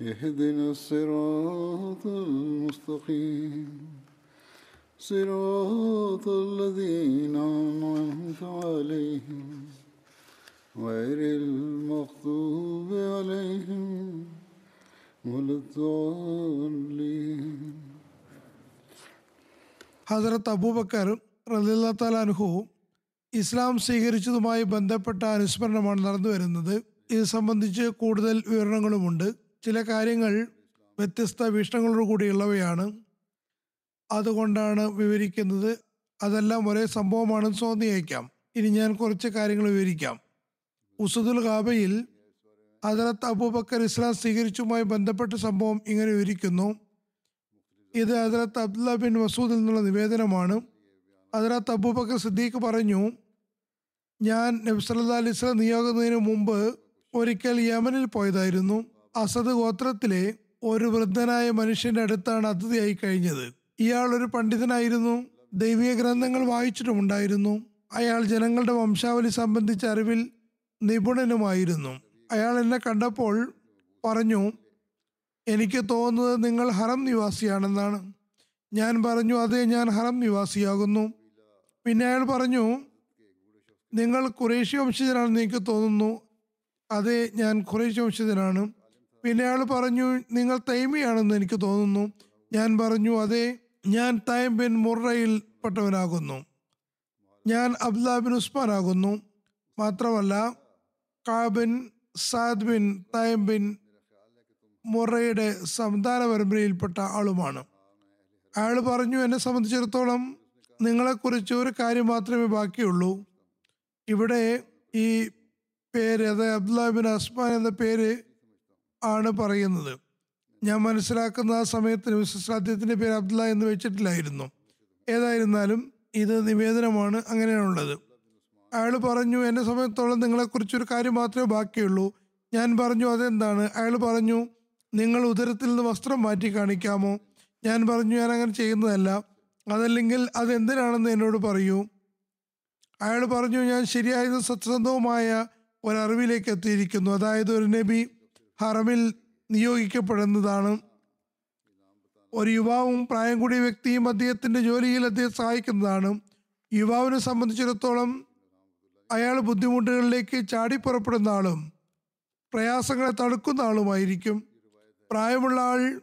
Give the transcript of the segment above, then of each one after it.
اهدنا الصراط المستقيم صراط الذين أنعمت عليهم غير المغضوب عليهم ولا الضالين ഹസരത്ത് അബൂബക്കർ റലിള്ളാത്തലാൻഹു ഇസ്ലാം സ്വീകരിച്ചതുമായി ബന്ധപ്പെട്ട അനുസ്മരണമാണ് നടന്നു വരുന്നത് ഇത് സംബന്ധിച്ച് കൂടുതൽ വിവരണങ്ങളുമുണ്ട് ചില കാര്യങ്ങൾ വ്യത്യസ്ത വീക്ഷണങ്ങളോട് കൂടിയുള്ളവയാണ്. അതുകൊണ്ടാണ് വിവരിക്കുന്നത് അതെല്ലാം ഒരേ സംഭവമാണെന്ന് തോന്നിയേക്കാം. ഇനി ഞാൻ കുറച്ച് കാര്യങ്ങൾ വിവരിക്കാം. ഉസുദുൽ ഖാബയിൽ ഹജറത്ത് അബൂബക്കർ ഇസ്ലാം സ്വീകരിച്ചുമായി ബന്ധപ്പെട്ട സംഭവം ഇങ്ങനെ വിവരിക്കുന്നു. ഇത് ഹജറത്ത് അബ്ദുല്ല ബിൻ മസൂദിൽ നിന്നുള്ള നിവേദനമാണ്. ഹജറത്ത് അബൂബക്കർ സിദ്ദീഖ് പറഞ്ഞു ഞാൻ നബി അലി അലൈഹി സ്വലം നിയോഗിക്കുന്നതിന് മുമ്പ് ഒരിക്കൽ യമനിൽ പോയതായിരുന്നു. അസദ് ഗോത്രത്തിലെ ഒരു വൃദ്ധനായ മനുഷ്യന്റെ അടുത്താണ് അതിഥിയായി കഴിഞ്ഞത്. ഇയാൾ ഒരു പണ്ഡിതനായിരുന്നു. ദൈവിക ഗ്രന്ഥങ്ങൾ വായിച്ചിട്ടുമുണ്ടായിരുന്നു. അയാൾ ജനങ്ങളുടെ വംശാവലി സംബന്ധിച്ച അറിവിൽ നിപുണനുമായിരുന്നു. അയാൾ എന്നെ കണ്ടപ്പോൾ പറഞ്ഞു എനിക്ക് തോന്നുന്നത് നിങ്ങൾ ഹറം നിവാസിയാണെന്നാണ്. ഞാൻ പറഞ്ഞു അതെ ഞാൻ ഹറം നിവാസിയാകുന്നു. പിന്നെ അയാൾ പറഞ്ഞു നിങ്ങൾ കുറേശ്യ വംശജനാണെന്ന് എനിക്ക് തോന്നുന്നു. അതെ ഞാൻ കുറേശ്യ വംശജനാണ്. പിന്നെ അയാൾ പറഞ്ഞു നിങ്ങൾ തൈമിയാണെന്ന് എനിക്ക് തോന്നുന്നു. ഞാൻ പറഞ്ഞു അതെ ഞാൻ തൈം ബിൻ മുറയിൽ പെട്ടവനാകുന്നു ഞാൻ അബ്ദുല്ല ബിൻ ഉസ്മാൻ ആകുന്നു മാത്രമല്ല കാബിൻ സാദ് ബിൻ തൈം ബിൻ മുറയുടെ സന്താന പരമ്പരയിൽപ്പെട്ട ആളുമാണ്. അയാൾ പറഞ്ഞു എന്നെ സംബന്ധിച്ചിടത്തോളം നിങ്ങളെക്കുറിച്ച് ഒരു കാര്യം മാത്രമേ ബാക്കിയുള്ളൂ. ഇവിടെ ഈ പേര് അതായത് അബ്ദുല്ല ബിൻ അസ്മാൻ എന്ന പേര് ആണ് പറയുന്നത്. ഞാൻ മനസ്സിലാക്കുന്ന ആ സമയത്ത് അദ്ദേഹത്തിന്റെ പേര് അബ്ദുള്ള എന്ന് വെച്ചിട്ടില്ലായിരുന്നു. ഏതായിരുന്നാലും ഇത് നിവേദനമാണ് അങ്ങനെയാണുള്ളത്. അയാൾ പറഞ്ഞു എന്നെ സമയത്തോളം നിങ്ങളെക്കുറിച്ചൊരു കാര്യം മാത്രമേ ബാക്കിയുള്ളൂ. ഞാൻ പറഞ്ഞു അതെന്താണ്? അയാൾ പറഞ്ഞു നിങ്ങൾ ഉദരത്തിൽ നിന്ന് വസ്ത്രം മാറ്റി കാണിക്കാമോ? ഞാൻ പറഞ്ഞു ഞാൻ അങ്ങനെ ചെയ്യുന്നതല്ല. അതല്ലെങ്കിൽ അതെന്തിനാണെന്ന് എന്നോട് പറയൂ. അയാൾ പറഞ്ഞു ഞാൻ ശരിയായതും സത്യസന്ധവുമായ ഒരറിവിലേക്ക് എത്തിയിരിക്കുന്നു. അതായത് ഒരു നബി ഹറമിൽ നിയോഗിക്കപ്പെടുന്നതാണ്. ഒരു യുവാവും പ്രായം കൂടിയ വ്യക്തിയും അദ്ദേഹത്തിന്റെ ജോലിയിൽ അദ്ദേഹം സഹായിക്കുന്നതാണ്. യുവാവിനെ സംബന്ധിച്ചിടത്തോളം അയാൾ ബുദ്ധിമുട്ടുകളിലേക്ക് ചാടിപ്പുറപ്പെടുന്ന ആളും പ്രയാസങ്ങളെ തടുക്കുന്ന ആളുമായിരിക്കും. പ്രായമുള്ള ആൾ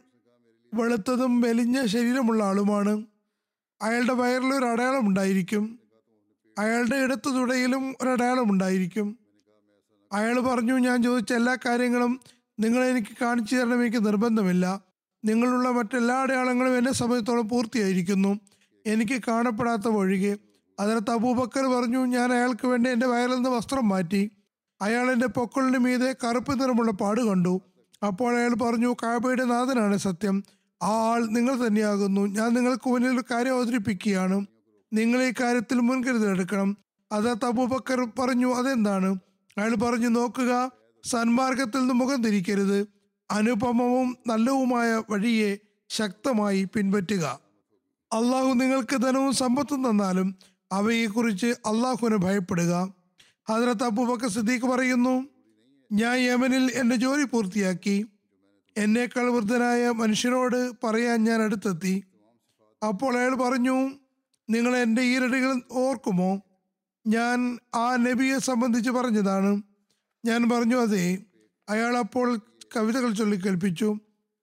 വെളുത്തതും മെലിഞ്ഞ ശരീരമുള്ള ആളുമാണ്. അയാളുടെ വയറിൽ ഒരു അടയാളം ഉണ്ടായിരിക്കും. അയാളുടെ ഇടത്തു തുടയിലും ഒരു അടയാളം ഉണ്ടായിരിക്കും. അയാൾ പറഞ്ഞു ഞാൻ ചോദിച്ച എല്ലാ കാര്യങ്ങളും നിങ്ങൾ എനിക്ക് കാണിച്ചു തരണം എനിക്ക് നിർബന്ധമില്ല. നിങ്ങളുള്ള മറ്റെല്ലാ അടയാളങ്ങളും എന്നെ സമയത്തോളം പൂർത്തിയായിരിക്കുന്നു. എനിക്ക് കാണപ്പെടാത്ത ഒഴികെ അതിനകത്ത് തബൂബക്കർ പറഞ്ഞു ഞാൻ അയാൾക്ക് വേണ്ടി എന്റെ വയറിൽ നിന്ന് വസ്ത്രം മാറ്റി. അയാൾ എന്റെ പൊക്കളിന് മീതെ കറുപ്പ് നിറമുള്ള പാട് കണ്ടു. അപ്പോൾ അയാൾ പറഞ്ഞു കാബയുടെ നാഥനാണ് സത്യം. ആ ആൾ നിങ്ങൾ തന്നെയാകുന്നു. ഞാൻ നിങ്ങൾക്ക് മുന്നിൽ ഒരു കാര്യം അവതരിപ്പിക്കുകയാണ്. നിങ്ങൾ ഈ കാര്യത്തിൽ മുൻകരുതലെടുക്കണം അത് തബൂബക്കർ പറഞ്ഞു അതെന്താണ്? അയാൾ പറഞ്ഞു നോക്കുക. സന്മാർഗത്തിൽ നിന്ന് മുഖം തിരിക്കരുത് അനുപമവും നല്ലവുമായ വഴിയെ ശക്തമായി പിൻപറ്റുക. അള്ളാഹു നിങ്ങൾക്ക് ധനവും സമ്പത്തും തന്നാലും അവയെക്കുറിച്ച് അള്ളാഹുവിനെ ഭയപ്പെടുക. ഹജറത്ത് അബൂബക്കർ സിദ്ദീഖ് പറയുന്നു ഞാൻ യമനിൽ എന്റെ ജോലി പൂർത്തിയാക്കി. എന്നേക്കാൾ വൃദ്ധനായ മനുഷ്യനോട് പറയാൻ ഞാൻ അടുത്തെത്തി. അപ്പോൾ അയാൾ പറഞ്ഞു നിങ്ങൾ എന്റെ ഈരടികൾ ഓർക്കുമോ? ഞാൻ ആ നബിയെ സംബന്ധിച്ച് പറഞ്ഞതാണ്. ഞാൻ പറഞ്ഞു അതെ അയാൾ അപ്പോൾ കവിതകൾ ചൊല്ലിക്കേൽപ്പിച്ചു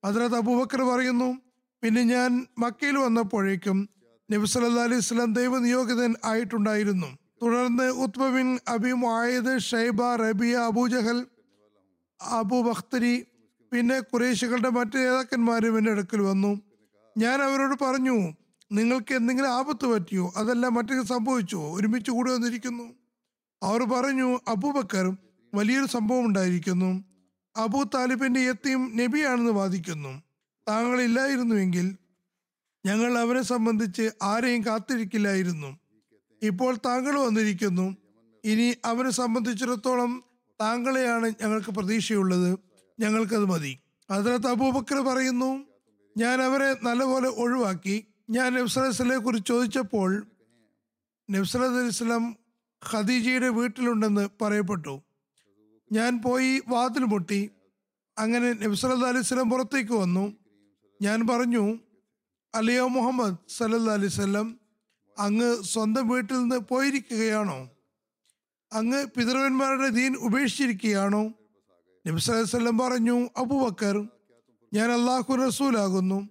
അതിനകത്ത് അബൂബക്കർ പറയുന്നു പിന്നെ ഞാൻ മക്കയിൽ വന്നപ്പോഴേക്കും നബി സല്ലാ അലൈഹി സ്വലാം ദൈവനിയോഗിതൻ ആയിട്ടുണ്ടായിരുന്നു. തുടർന്ന് Utba bin Abi Muayt Shaiba Rabia Abu Jahl Abu Bakhtari പിന്നെ കുറേശികളുടെ മറ്റു നേതാക്കന്മാരും എന്റെ അടുക്കൽ വന്നു. ഞാൻ അവരോട് പറഞ്ഞു നിങ്ങൾക്ക് എന്തെങ്കിലും ആപത്ത് പറ്റിയോ? അതെല്ലാം മറ്റൊക്കെ സംഭവിച്ചോ? ഒരുമിച്ച് കൂടി വന്നിരിക്കുന്നു. അവർ പറഞ്ഞു അബൂബക്കർ വലിയൊരു സംഭവം ഉണ്ടായിരിക്കുന്നു. അബൂ താലിബിന്റെ യത്തിയും നബിയാണെന്ന് വാദിക്കുന്നു. താങ്കളില്ലായിരുന്നുവെങ്കിൽ ഞങ്ങൾ അവനെ സംബന്ധിച്ച് ആരെയും കാത്തിരിക്കില്ലായിരുന്നു. ഇപ്പോൾ താങ്കൾ വന്നിരിക്കുന്നു. ഇനി അവനെ സംബന്ധിച്ചിടത്തോളം താങ്കളെയാണ് ഞങ്ങൾക്ക് പ്രതീക്ഷയുള്ളത്. ഞങ്ങൾക്കത് മതി. അതിനകത്ത് അബൂബക്കർ പറയുന്നു ഞാൻ അവരെ നല്ലപോലെ ഒഴിവാക്കി. ഞാൻ നബ്സലസ്ലെ കുറിച്ച് ചോദിച്ചപ്പോൾ നബ്സലത് അലിസ്ലാം ഖദീജയുടെ വീട്ടിലുണ്ടെന്ന് പറയപ്പെട്ടു. ഞാൻ പോയി വാതിൽ മുട്ടി. അങ്ങനെ നബ്സല്ലാ അലൈഹി സ്വലം പുറത്തേക്ക് വന്നു. ഞാൻ പറഞ്ഞു അലിയോ മുഹമ്മദ് സല്ലല്ലാ അലിസ്ലം അങ്ങ് സ്വന്തം വീട്ടിൽ നിന്ന് പോയിരിക്കുകയാണോ? അങ്ങ് പിതൃവന്മാരുടെ ദീൻ ഉപേക്ഷിച്ചിരിക്കുകയാണോ? നബി സല്ലല്ലാഹു അലൈഹി വസല്ലം പറഞ്ഞു അബുബക്കർ ഞാൻ അള്ളാഹു റസൂലാകുന്നു.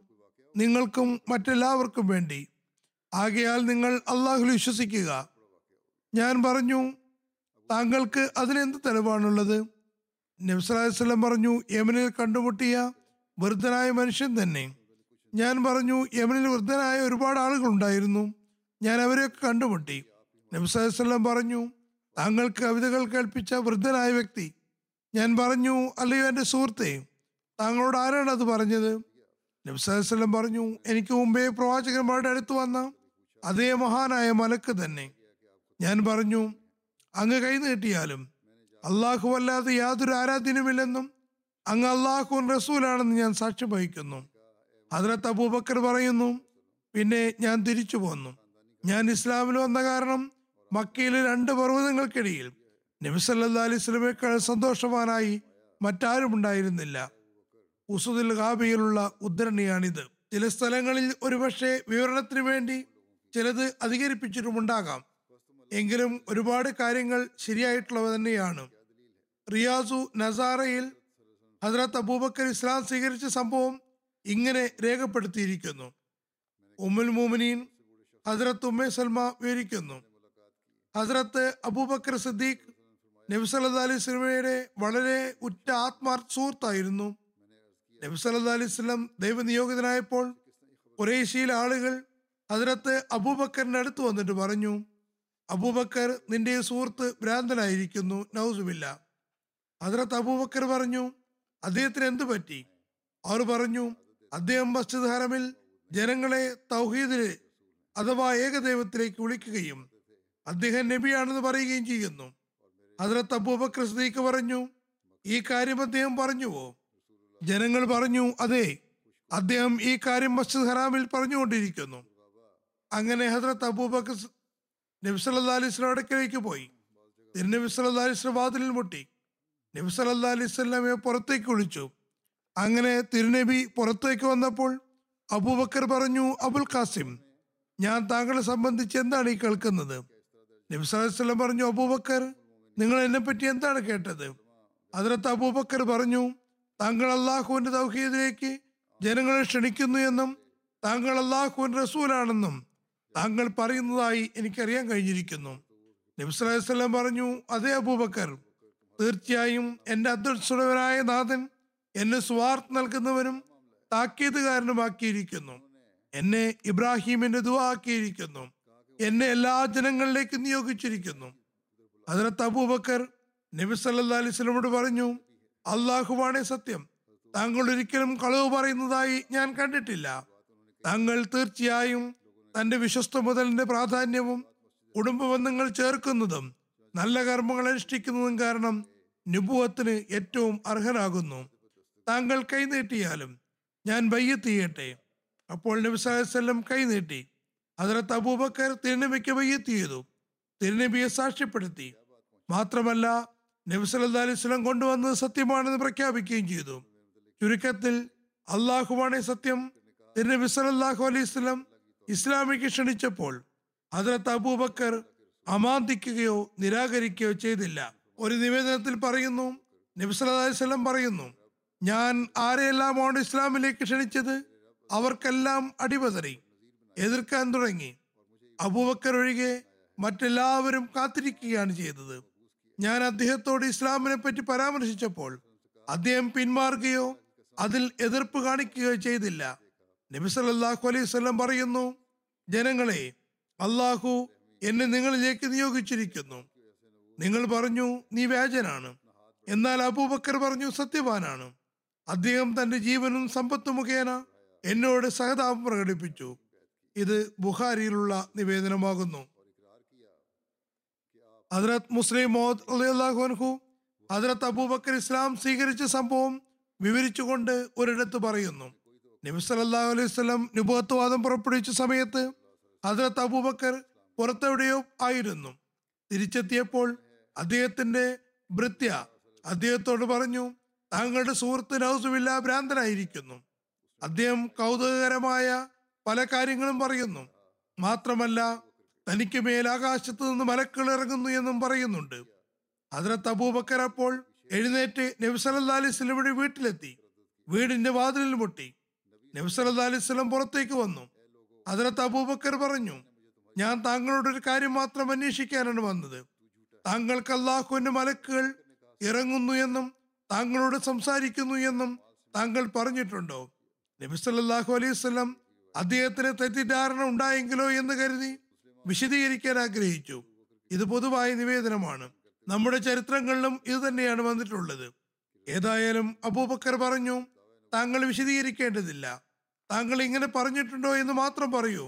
നിങ്ങൾക്കും മറ്റെല്ലാവർക്കും വേണ്ടി. ആകയാൽ നിങ്ങൾ അള്ളാഹുൽ വിശ്വസിക്കുക. ഞാൻ പറഞ്ഞു താങ്കൾക്ക് അതിനെന്ത് തെളിവാണുള്ളത്? നബി സല്ലല്ലാഹു അലൈഹി പറഞ്ഞു യമനിൽ കണ്ടുമുട്ടിയ വൃദ്ധനായ മനുഷ്യൻ തന്നെ. ഞാൻ പറഞ്ഞു യമനിൽ വൃദ്ധനായ ഒരുപാട് ആളുകൾ ഉണ്ടായിരുന്നു ഞാൻ അവരെയൊക്കെ കണ്ടുമുട്ടി. നബി സല്ലല്ലാഹു അലൈഹി പറഞ്ഞു താങ്കൾക്ക് കവിതകൾ കേൾപ്പിച്ച വൃദ്ധനായ വ്യക്തി. ഞാൻ പറഞ്ഞു അല്ലയോ എന്റെ സുഹൃത്തെ താങ്കളോട് ആരാണ് അത് പറഞ്ഞത്? നബി അലൈഹി പറഞ്ഞു എനിക്ക് മുമ്പേ പ്രവാചകന്മാരുടെ അടുത്ത് വന്ന അതേ മഹാനായ മലക്ക് തന്നെ. ഞാൻ പറഞ്ഞു അങ്ങ് കൈ നീട്ടിയാലും അള്ളാഹു അല്ലാതെ യാതൊരു ആരാധ്യനുമില്ലെന്നും അങ്ങ് അള്ളാഹു റസൂലാണെന്ന് ഞാൻ സാക്ഷ്യം വഹിക്കുന്നു. അതിനകത്ത് അബൂബക്കർ പറയുന്നു പിന്നെ ഞാൻ തിരിച്ചു പോന്നു. ഞാൻ ഇസ്ലാമിൽ വന്ന കാരണം മക്കയിലെ രണ്ട് പർവതങ്ങൾക്കിടയിൽ നബിസല്ലാ അലൈഹി സ്വലമേക്കാൾ സന്തോഷവാനായി മറ്റാരും ഉണ്ടായിരുന്നില്ല. ഉസുദുൽ ഖാബിയിലുള്ള ഉദ്ധരണിയാണിത്. ചില സ്ഥലങ്ങളിൽ ഒരുപക്ഷെ വിവരണത്തിന് വേണ്ടി ചിലത് അധികരിപ്പിച്ചിട്ടുമുണ്ടാകാം. എങ്കിലും ഒരുപാട് കാര്യങ്ങൾ ശരിയായിട്ടുള്ളവ തന്നെയാണ്. റിയാസു നസാറയിൽ ഹസ്രത്ത് അബൂബക്കർ ഇസ്ലാം സ്വീകരിച്ച സംഭവം ഇങ്ങനെ രേഖപ്പെടുത്തിയിരിക്കുന്നു. ഉമ്മുൽ മോമിനീൻ ഹസ്രത്ത് ഉമ്മേ സൽമ വിവരിക്കുന്നു. ഹസ്രത്ത് അബൂബക്കർ സിദ്ദീഖ് നബി സല്ലല്ലാഹു അലൈഹി സ്വലമയുടെ വളരെ ഉറ്റ ആത്മാർത്ഥ സുഹൃത്തായിരുന്നു. നബി സല്ലല്ലാഹു അലൈഹി വസല്ലം ദൈവനിയോഗിതനായപ്പോൾ കുറേശ്യയിലെ ആളുകൾ ഹസ്രത്ത് അബൂബക്കറിന്റെ അടുത്ത് വന്നിട്ട് പറഞ്ഞു അബൂബക്കർ നിന്റെ സുഹൃത്ത് ഭ്രാന്തനായിരിക്കുന്നു നൗസുബില്ല. ഹസ്രത്ത് അബൂബക്കർ പറഞ്ഞു അദ്ദേഹത്തിന് എന്തു പറ്റി? അവർ പറഞ്ഞു അദ്ദേഹം മസ്ജിദ് ഹറമിൽ ജനങ്ങളെ തൗഹീദിൽ അഥവാ ഏകദൈവത്തിലേക്ക് വിളിക്കുകയും അദ്ദേഹം നബിയാണെന്ന് പറയുകയും ചെയ്യുന്നു. ഹസ്രത്ത് അബൂബക്കർ സ്ത്രീക്ക് പറഞ്ഞു ഈ കാര്യം അദ്ദേഹം പറഞ്ഞുവോ? ജനങ്ങൾ പറഞ്ഞു അതെ അദ്ദേഹം ഈ കാര്യം മസ്ജിദ് ഹറാമിൽ പറഞ്ഞുകൊണ്ടിരിക്കുന്നു. അങ്ങനെ ഹസ്രത്ത് അബൂബക്കർ സ് നബി സല്ലല്ലാഹു അലൈഹി വസല്ലം അടുക്കലേക്ക് പോയി. തിരുനബി വസല്ലം വാതിലിൽ മുട്ടി. നബി സല്ലാ അലൈഹി വസല്ലമയെ പുറത്തേക്ക് വിളിച്ചു. അങ്ങനെ തിരുനബി പുറത്തേക്ക് വന്നപ്പോൾ അബൂബക്കർ പറഞ്ഞു അബുൽ ഖാസിം ഞാൻ താങ്കളെ സംബന്ധിച്ച് എന്താണ് ഈ കേൾക്കുന്നത്? നബി വസല്ലം പറഞ്ഞു അബൂബക്കർ നിങ്ങൾ എന്നെ പറ്റി എന്താണ് കേട്ടത്? അതിനകത്ത് അബൂബക്കർ പറഞ്ഞു താങ്കൾ അള്ളാഹുവിന്റെ തൗഹീദിലേക്ക് ജനങ്ങളെ ക്ഷണിക്കുന്നു എന്നും താങ്കൾ അള്ളാഹുവിന്റെ റസൂലാണെന്നും താങ്കൾ പറയുന്നതായി എനിക്കറിയാൻ കഴിഞ്ഞിരിക്കുന്നു. നബി സല്ലല്ലാഹു അലൈഹി വസല്ലം പറഞ്ഞു അതേ അബൂബക്കർ തീർച്ചയായും എന്റെ അധ്യക്ഷനായ നാഥൻ എന്നെ സ്വാർത്ഥ നൽകുന്നവനും താക്കീതുകാരനുമാക്കിയിരിക്കുന്നു. എന്നെ ഇബ്രാഹിമിന്റെ ദുആ ആക്കിയിരിക്കുന്നു. എന്നെ എല്ലാ ജനങ്ങളിലേക്കും നിയോഗിച്ചിരിക്കുന്നു. അതിനകത്ത് അബൂബക്കർ നബി സല്ലാ അലൈഹി വസല്ലമയോട് പറഞ്ഞു അള്ളാഹുവാണേ സത്യം താങ്കൾ ഒരിക്കലും കളവ് പറയുന്നതായി ഞാൻ കണ്ടിട്ടില്ല. താങ്കൾ തീർച്ചയായും തന്റെ മുതലിന്റെ പ്രാധാന്യവും കുടുംബ ബന്ധങ്ങൾ ചേർക്കുന്നതും നല്ല കർമ്മങ്ങൾ അനുഷ്ഠിക്കുന്നതും കാരണം നുപുവത്തിന് ഏറ്റവും അർഹനാകുന്നു. താങ്കൾ കൈനീട്ടിയാലും ഞാൻ ബയ്യത്ത് ചെയ്യട്ടെ. അപ്പോൾ നബി സല്ലല്ലാഹു അലൈഹി വസല്ലം കൈനീട്ടി അതിലത്ത് അബൂബക്കർ തിരുനബിക്ക് ബയ്യത്ത് ചെയ്തു. തിരുനബിയെ സാക്ഷ്യപ്പെടുത്തി. മാത്രമല്ല നബി വസല്ലം കൊണ്ടുവന്നത് സത്യമാണെന്ന് പ്രഖ്യാപിക്കുകയും ചെയ്തു. ചുരുക്കത്തിൽ അള്ളാഹുബാണെ സത്യം തിരുനബി സല്ലല്ലാഹു അലൈഹി വസല്ലം ഇസ്ലാമിക്ക് ക്ഷണിച്ചപ്പോൾ ഹജറത്ത് അബൂബക്കർ അമാന്തിക്കുകയോ നിരാകരിക്കുകയോ ചെയ്തില്ല. ഒരു നിവേദനത്തിൽ പറയുന്നു നബി അലൈഹി വസല്ലം പറയുന്നു ഞാൻ ആരെയെല്ലാമാണ് ഇസ്ലാമിലേക്ക് ക്ഷണിച്ചത്? അവർക്കെല്ലാം അടിപതറി എതിർക്കാൻ തുടങ്ങി. അബൂബക്കർ ഒഴികെ മറ്റെല്ലാവരും കാത്തിരിക്കുകയാണ് ചെയ്തത്. ഞാൻ അദ്ദേഹത്തോട് ഇസ്ലാമിനെ പറ്റി പരാമർശിച്ചപ്പോൾ അദ്ദേഹം പിന്മാറുകയോ അതിൽ എതിർപ്പ് കാണിക്കുകയോ ചെയ്തില്ല. നബി സല്ലല്ലാഹു അലൈഹി വസല്ലം പറയുന്നു ജനങ്ങളെ അള്ളാഹു എന്നെ നിങ്ങളിലേക്ക് നിയോഗിച്ചിരിക്കുന്നു. നിങ്ങൾ പറഞ്ഞു നീ വ്യാജനാണ്. എന്നാൽ അബൂബക്കർ പറഞ്ഞു സത്യവാനാണ്. അദ്ദേഹം തന്റെ ജീവനും സമ്പത്തും മുഖേന എന്നോട് സഹതാപം പ്രകടിപ്പിച്ചു. ഇത് ബുഹാരിയിലുള്ള നിവേദനമാകുന്നു. ഹദ്രത് മുസ്ലിം മോഹദ് അള്ളാഹുഹു ഹദ്രത്ത് അബൂബക്കർ ഇസ്ലാം സ്വീകരിച്ച സംഭവം വിവരിച്ചുകൊണ്ട് ഒരിടത്ത് പറയുന്നു. നബി സല്ലല്ലാഹു അലൈഹി വസല്ലം നിബോധവാദം പുറപ്പെടുവിച്ച സമയത്ത് ഹജ്രത്ത് അബൂബക്കർ പുറത്തെവിടെയോ ആയിരുന്നു. തിരിച്ചെത്തിയപ്പോൾ അദ്ദേഹത്തിന്റെ ഭൃത്യ അദ്ദേഹത്തോട് പറഞ്ഞു താങ്കളുടെ സുഹൃത്ത് നൗസുമില്ല ഭ്രാന്തനായിരിക്കുന്നു. അദ്ദേഹം കൗതുകകരമായ പല കാര്യങ്ങളും പറയുന്നു. മാത്രമല്ല തനിക്ക് മേലാകാശത്ത് നിന്ന് മലക്കൾ ഇറങ്ങുന്നു എന്നും പറയുന്നുണ്ട്. ഹജ്രത്ത് അബൂബക്കർ അപ്പോൾ എഴുന്നേറ്റ് നബി സല്ലല്ലാഹു അലൈഹി സ്വലമിയുടെ വീട്ടിലെത്തി. വീടിന്റെ വാതിലിൽ മുട്ടി. നബി സല്ലല്ലാഹു അലൈഹി വസല്ലം പുറത്തേക്ക് വന്നു. ഹദ്രത്ത് അബൂബക്കർ പറഞ്ഞു ഞാൻ താങ്കളോട് ഒരു കാര്യം മാത്രം അന്വേഷിക്കാനാണ് വന്നത്. താങ്കൾക്ക് അള്ളാഹുവിന്റെ മലക്കുകൾ ഇറങ്ങുന്നു എന്നും താങ്കളോട് സംസാരിക്കുന്നു എന്നും താങ്കൾ പറഞ്ഞിട്ടുണ്ടോ? നബി സല്ലല്ലാഹു അലൈഹി വസല്ലം അദ്ദേഹത്തിന് തെറ്റിദ്ധാരണ ഉണ്ടായെങ്കിലോ എന്ന് കരുതി വിശദീകരിക്കാൻ ആഗ്രഹിച്ചു. ഇത് പൊതുവായ നിവേദനമാണ്. നമ്മുടെ ചരിത്രങ്ങളിലും ഇത് തന്നെയാണ് വന്നിട്ടുള്ളത്. ഏതായാലും അബൂബക്കർ പറഞ്ഞു താങ്കൾ വിശദീകരിക്കേണ്ടതില്ല. താങ്കൾ ഇങ്ങനെ പറഞ്ഞിട്ടുണ്ടോ എന്ന് മാത്രം പറയൂ.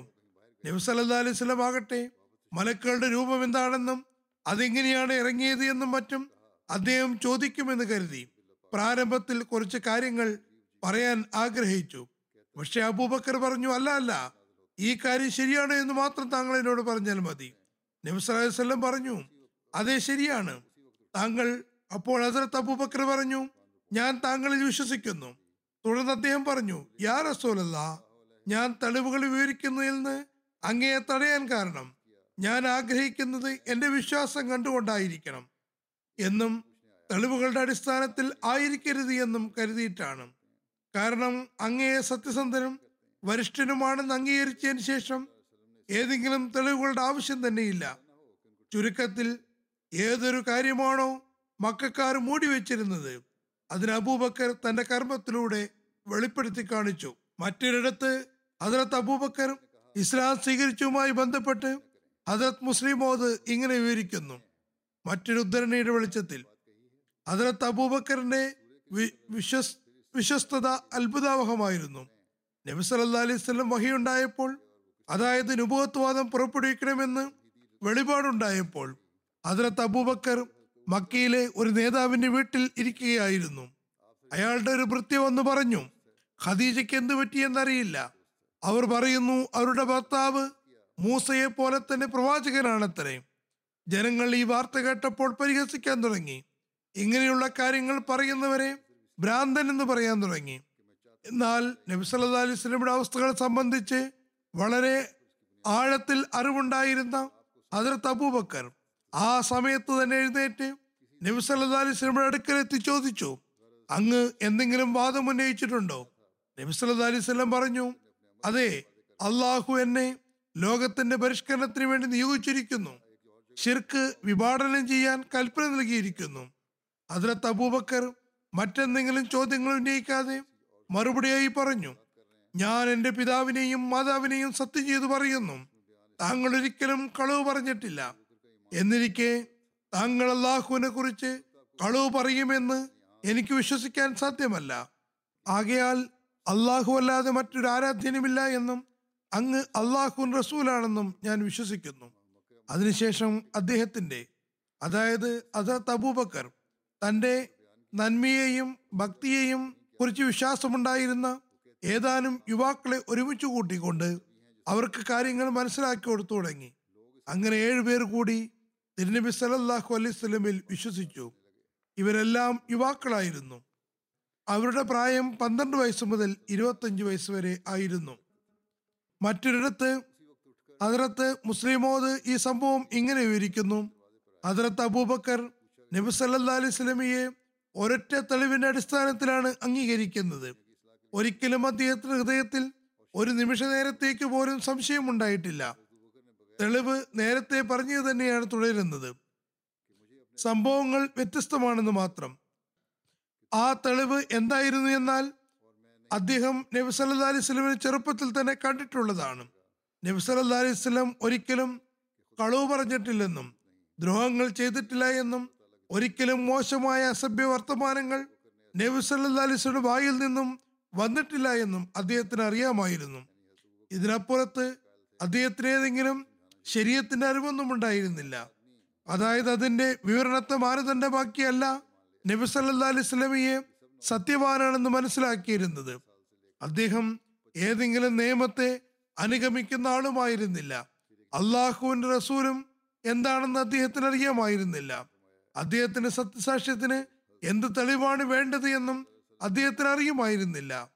നബി സല്ലല്ലാഹു അലൈഹി വസല്ലം ആകട്ടെ മലക്കുകളുടെ രൂപം എന്താണെന്നും അതെങ്ങനെയാണ് ഇറങ്ങിയത് എന്നും മറ്റും അദ്ദേഹം ചോദിക്കുമെന്ന് കരുതി. പ്രാരംഭത്തിൽ കുറച്ച് കാര്യങ്ങൾ പറയാൻ ആഗ്രഹിച്ചു. പക്ഷെ അബൂബക്കർ പറഞ്ഞു അല്ല അല്ല ഈ കാര്യം ശരിയാണ് എന്ന് മാത്രം താങ്കൾ എന്നോട് പറഞ്ഞാൽ മതി. നബി സല്ലല്ലാഹു അലൈഹി വസല്ലം പറഞ്ഞു അതെ ശരിയാണ്. താങ്കൾ അപ്പോൾ ഹസരത്ത് അബൂബക്കർ പറഞ്ഞു ഞാൻ താങ്കളിൽ വിശ്വസിക്കുന്നു. തുടർന്ന് അദ്ദേഹം പറഞ്ഞു യാ റസൂലല്ല ഞാൻ തെളിവുകൾ വിവരിക്കുന്നതിൽ നിന്ന് അങ്ങയെ തടയാൻ കാരണം ഞാൻ ആഗ്രഹിക്കുന്നത് എന്റെ വിശ്വാസം കണ്ടുകൊണ്ടായിരിക്കണം. എന്നും തെളിവുകളുടെ അടിസ്ഥാനത്തിൽ ആയിരിക്കരുത് എന്നും കരുതിയിട്ടാണ്. കാരണം അങ്ങയെ സത്യസന്ധനും വരിഷ്ഠനുമാണെന്ന് അംഗീകരിച്ചതിന് ശേഷം ഏതെങ്കിലും തെളിവുകളുടെ ആവശ്യം തന്നെയില്ല. ചുരുക്കത്തിൽ ഏതൊരു കാര്യമാണോ മക്കാർ മൂടി വെച്ചിരുന്നത് അതിന് അബൂബക്കർ തന്റെ കർമ്മത്തിലൂടെ വെളിപ്പെടുത്തി കാണിച്ചു. മറ്റൊരിടത്ത് ഹജറത്ത് അബൂബക്കർ ഇസ്ലാം സ്വീകരിച്ചുമായി ബന്ധപ്പെട്ട് ഹജറത്ത് മുസ്ലിം മോദ് ഇങ്ങനെ വിവരിക്കുന്നു. മറ്റൊരു ഉദ്ധരണിയുടെ വെളിച്ചത്തിൽ ഹജറത്ത് അബൂബക്കറിന്റെ വിശ്വസ് വിശ്വസ്തത അത്ഭുതാവഹമായിരുന്നു. നബി സല്ലല്ലാഹു അലൈഹി വഹിയുണ്ടായപ്പോൾ അതായത് നുപോത്വാദം പുറപ്പെടുവിക്കണമെന്ന് വെളിപാടുണ്ടായപ്പോൾ ഹജറത്ത് അബൂബക്കർ മക്കയിലെ ഒരു നേതാവിന്റെ വീട്ടിൽ ഇരിക്കുകയായിരുന്നു. അയാളുടെ ഒരു ഭൃത്യ വന്ന് പറഞ്ഞു ഖദീജയ്ക്ക് എന്ത് പറ്റിയെന്നറിയില്ല അവർ പറയുന്നു അവരുടെ ഭർത്താവ് മൂസയെ പോലെ തന്നെ പ്രവാചകനാണത്രേ. ജനങ്ങൾ ഈ വാർത്ത കേട്ടപ്പോൾ പരിഹസിക്കാൻ തുടങ്ങി. ഇങ്ങനെയുള്ള കാര്യങ്ങൾ പറയുന്നവരെ ഭ്രാന്തൻ എന്ന് പറയാൻ തുടങ്ങി. എന്നാൽ നബി സല്ലല്ലാഹു അലൈഹി അവസ്ഥകളെ സംബന്ധിച്ച് വളരെ ആഴത്തിൽ അറിവുണ്ടായിരുന്ന ഹജറത്ത് അബൂബക്കർ ആ സമയത്ത് തന്നെ എഴുന്നേറ്റ് നബി സ്വലമയുടെ അടുക്കൽ എത്തി അടുക്കലെത്തി ചോദിച്ചു അങ്ങ് എന്തെങ്കിലും വാദം ഉന്നയിച്ചിട്ടുണ്ടോ? നബി സല്ലല്ലാഹു അലൈഹി പറഞ്ഞു അതെ അള്ളാഹു എന്നെ ലോകത്തിന്റെ പരിഷ്കരണത്തിന് വേണ്ടി നിയോഗിച്ചിരിക്കുന്നു. ഷിർക്ക് വിഭാടനം ചെയ്യാൻ കൽപ്പന നൽകിയിരിക്കുന്നു. ഹദ്രത്ത് അബൂബക്കർ മറ്റെന്തെങ്കിലും ചോദ്യങ്ങൾ ഉന്നയിക്കാതെ മറുപടിയായി പറഞ്ഞു ഞാൻ എന്റെ പിതാവിനെയും മാതാവിനെയും സത്യം ചെയ്തു പറയുന്നു. താങ്കൾ ഒരിക്കലും കളവ് പറഞ്ഞിട്ടില്ല. എന്നിരിക്കെ താങ്കൾ അള്ളാഹുവിനെ കുറിച്ച് കളവ് പറയുമെന്ന് എനിക്ക് വിശ്വസിക്കാൻ സാധ്യമല്ല. ആകയാൽ അള്ളാഹു അല്ലാതെ മറ്റൊരു ആരാധ്യനുമില്ല എന്നും അങ്ങ് അള്ളാഹുൻ റസൂലാണെന്നും ഞാൻ വിശ്വസിക്കുന്നു. അതിനുശേഷം അദ്ദേഹത്തിന്റെ അതായത് അസത്ത് അബൂബക്കർ തന്റെ നന്മയെയും ഭക്തിയെയും കുറിച്ച് വിശ്വാസമുണ്ടായിരുന്ന ഏതാനും യുവാക്കളെ ഒരുമിച്ച് കൂട്ടിക്കൊണ്ട് അവർക്ക് കാര്യങ്ങൾ മനസ്സിലാക്കി കൊടുത്തു തുടങ്ങി. അങ്ങനെ ഏഴുപേർ കൂടി തിരുനബി സലല്ലാഹു അലൈഹി സ്വലമിൽ വിശ്വസിച്ചു. ഇവരെല്ലാം യുവാക്കളായിരുന്നു. അവരുടെ പ്രായം പന്ത്രണ്ട് വയസ്സ് മുതൽ ഇരുപത്തഞ്ച് വയസ്സ് വരെ ആയിരുന്നു. മറ്റൊരിടത്ത് അതിരത്ത് മുസ്ലിമോദ് ഈ സംഭവം ഇങ്ങനെ വിവരിക്കുന്നു. അതിരത്ത് അബൂബക്കർ നബി സല്ലാ അലൈഹി സ്വലമിയെ ഒരൊറ്റ തെളിവിന്റെ അടിസ്ഥാനത്തിലാണ് അംഗീകരിക്കുന്നത്. ഒരിക്കലും അദ്ദേഹത്തിന്റെ ഹൃദയത്തിൽ ഒരു നിമിഷ നേരത്തേക്ക് പോലും സംശയമുണ്ടായിട്ടില്ല. തെളിവ് നേരത്തെ പറഞ്ഞത് തന്നെയാണ് തുടരുന്നത്. സംഭവങ്ങൾ വ്യത്യസ്തമാണെന്ന് മാത്രം. ആ തെളിവ് എന്തായിരുന്നു എന്നാൽ അദ്ദേഹം നബി സല്ലാ അലൈഹി ചെറുപ്പത്തിൽ തന്നെ കണ്ടിട്ടുള്ളതാണ്. നബി സല്ലാ അലൈഹി സ്വലം ഒരിക്കലും കളവ് പറഞ്ഞിട്ടില്ലെന്നും ദ്രോഹങ്ങൾ ചെയ്തിട്ടില്ല എന്നും ഒരിക്കലും മോശമായ അസഭ്യ വർത്തമാനങ്ങൾ നബി സല്ലാ അലൈഹി വായിൽ നിന്നും വന്നിട്ടില്ല എന്നും അദ്ദേഹത്തിന് അറിയാമായിരുന്നു. ഇതിനപ്പുറത്ത് അദ്ദേഹത്തിന് ഏതെങ്കിലും ശരീരത്തിന്റെ അറിവൊന്നും ഉണ്ടായിരുന്നില്ല. അതായത് അതിന്റെ വിവരണത്തെ മാനദണ്ഡമാക്കിയല്ല നബി സല്ലാ അലൈഹി സ്വലമിയെ സത്യവാനാണെന്ന് മനസ്സിലാക്കിയിരുന്നത്. അദ്ദേഹം ഏതെങ്കിലും നിയമത്തെ അനുഗമിക്കുന്ന ആളുമായിരുന്നില്ല. അള്ളാഹുവിന്റെ റസൂലും എന്താണെന്ന് അദ്ദേഹത്തിന് അറിയാമായിരുന്നില്ല. അദ്ദേഹത്തിന്റെ സത്യസാക്ഷ്യത്തിന് എന്ത് തെളിവാണ് വേണ്ടത് എന്നും അദ്ദേഹത്തിന് അറിയുമായിരുന്നില്ല.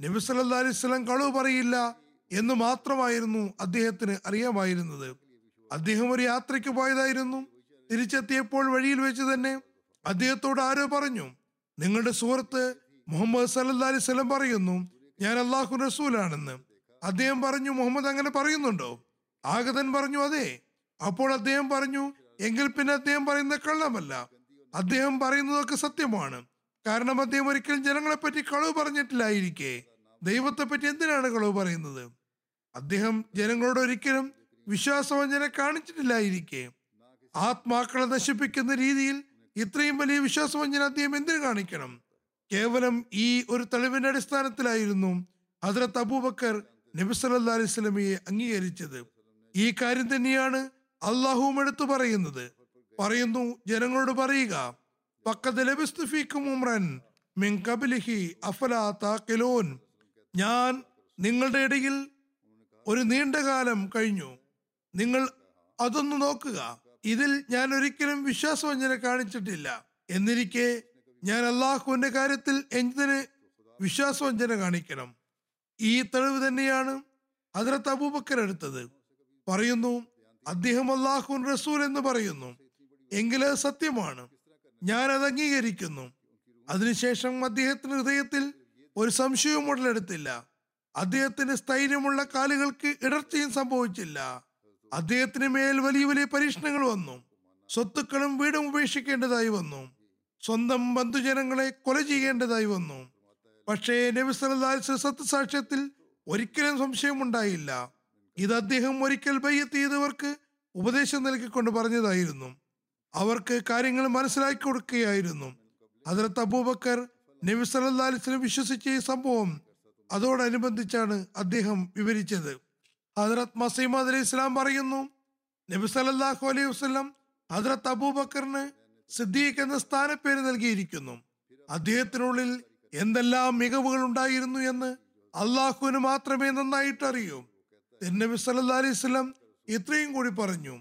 നബി സല്ലാ അലൈഹി കളവ് പറയില്ല. എന്ന് മാത്രമായിരുന്നു അദ്ദേഹത്തിന് അറിയാമായിരുന്നത്. അദ്ദേഹം ഒരു യാത്രയ്ക്ക് പോയതായിരുന്നു. തിരിച്ചെത്തിയപ്പോൾ വഴിയിൽ വെച്ച് തന്നെ അദ്ദേഹത്തോട് ആരോ പറഞ്ഞു നിങ്ങളുടെ സുഹൃത്ത് മുഹമ്മദ് സല്ലാ അലൈഹി സ്വലം പറയുന്നു ഞാൻ അള്ളാഹു റസൂലാണെന്ന്. അദ്ദേഹം പറഞ്ഞു മുഹമ്മദ് അങ്ങനെ പറയുന്നുണ്ടോ? ആഗതൻ പറഞ്ഞു അതെ. അപ്പോൾ അദ്ദേഹം പറഞ്ഞു എങ്കിൽ പിന്നെ അദ്ദേഹം പറയുന്ന കള്ളമല്ല. അദ്ദേഹം പറയുന്നതൊക്കെ സത്യമാണ്. കാരണം അദ്ദേഹം ഒരിക്കലും ജനങ്ങളെ പറ്റി കളവ് പറഞ്ഞിട്ടില്ലായിരിക്കെ. ദൈവത്തെ പറ്റി എന്തിനാണ് കളവ് പറയുന്നത്? അദ്ദേഹം ജനങ്ങളോട് ഒരിക്കലും വിശ്വാസവഞ്ചന കാണിച്ചിട്ടില്ലായിരിക്കെ. ആത്മാക്കളെ നശിപ്പിക്കുന്ന രീതിയിൽ ഇത്രയും വലിയ വിശ്വാസവഞ്ചന അദ്ദേഹം എന്തിനു കാണിക്കണം? കേവലം ഈ ഒരു തെളിവിന്റെ അടിസ്ഥാനത്തിലായിരുന്നു ഹസ്രത്ത് അബൂബക്കർ നബി സല്ലാ അലൈഹി അംഗീകരിച്ചത്. ഈ കാര്യം തന്നെയാണ് അള്ളാഹുവും എടുത്തു പറയുന്നത്. പറയുന്നു ജനങ്ങളോട് പറയുക ഞാൻ നിങ്ങളുടെ ഇടയിൽ ഒരു നീണ്ട കാലം കഴിഞ്ഞു. നിങ്ങൾ അതൊന്ന് നോക്കുക. ഇതിൽ ഞാൻ ഒരിക്കലും വിശ്വാസവഞ്ചന കാണിച്ചിട്ടില്ല. എന്നിരിക്കെ ഞാൻ അള്ളാഹുവിന്റെ കാര്യത്തിൽ എന്തിന് വിശ്വാസവഞ്ചന കാണിക്കണം? ഈ തെളിവ് തന്നെയാണ് ഹജറത്ത് അബൂബക്കർ എടുത്തത്. പറയുന്നു അദ്ദേഹം അള്ളാഹുൻ റസൂൽ എന്ന് പറയുന്നു. എങ്കിൽ അത് സത്യമാണ്. ഞാൻ അത് അംഗീകരിക്കുന്നു. അതിനുശേഷം അദ്ദേഹത്തിന്റെ ഹൃദയത്തിൽ ഒരു സംശയവും ഉടലെടുത്തില്ല. അദ്ദേഹത്തിന് സ്ഥൈര്യമുള്ള കാലുകൾക്ക് ഇടർച്ചയും സംഭവിച്ചില്ല. അദ്ദേഹത്തിന് മേൽ വലിയ വലിയ പരീക്ഷണങ്ങൾ വന്നു. സ്വത്തുക്കളും വീടും ഉപേക്ഷിക്കേണ്ടതായി വന്നു. സ്വന്തം ബന്ധുജനങ്ങളെ കൊല ചെയ്യേണ്ടതായി വന്നു. പക്ഷേ നബി സല്ലാസ് സത്യസാക്ഷ്യത്തിൽ ഒരിക്കലും സംശയമുണ്ടായില്ല ഇത് അദ്ദേഹം ഒരിക്കൽ ബയ്യത്ത് ചെയ്തവർക്ക് ഉപദേശം നൽകിക്കൊണ്ട് പറഞ്ഞതായിരുന്നു. അവർക്ക് കാര്യങ്ങൾ മനസ്സിലാക്കി കൊടുക്കുകയായിരുന്നു. അതിലത്ത് അബൂബക്കർ നബി സല്ലാ അലിസ്ലം വിശ്വസിച്ച ഈ സംഭവം അതോടനുബന്ധിച്ചാണ് അദ്ദേഹം വിവരിച്ചത്. ഹജറത് മസീമദ് അലി ഇസ്ലാം പറയുന്നു നബി സല്ലാഹു അലൈഹി വസ്ലം ഹജറത് അബൂബക്കറിന് സിദ്ദീഖ് എന്ന സ്ഥാനപ്പേര് നൽകിയിരിക്കുന്നു. അദ്ദേഹത്തിനുള്ളിൽ എന്തെല്ലാം മികവുകൾ ഉണ്ടായിരുന്നു എന്ന് അള്ളാഹുവിന് മാത്രമേ നന്നായിട്ട് അറിയൂ. നബി സല്ലാ അലൈഹി സ്വലം ഇത്രയും കൂടി പറഞ്ഞു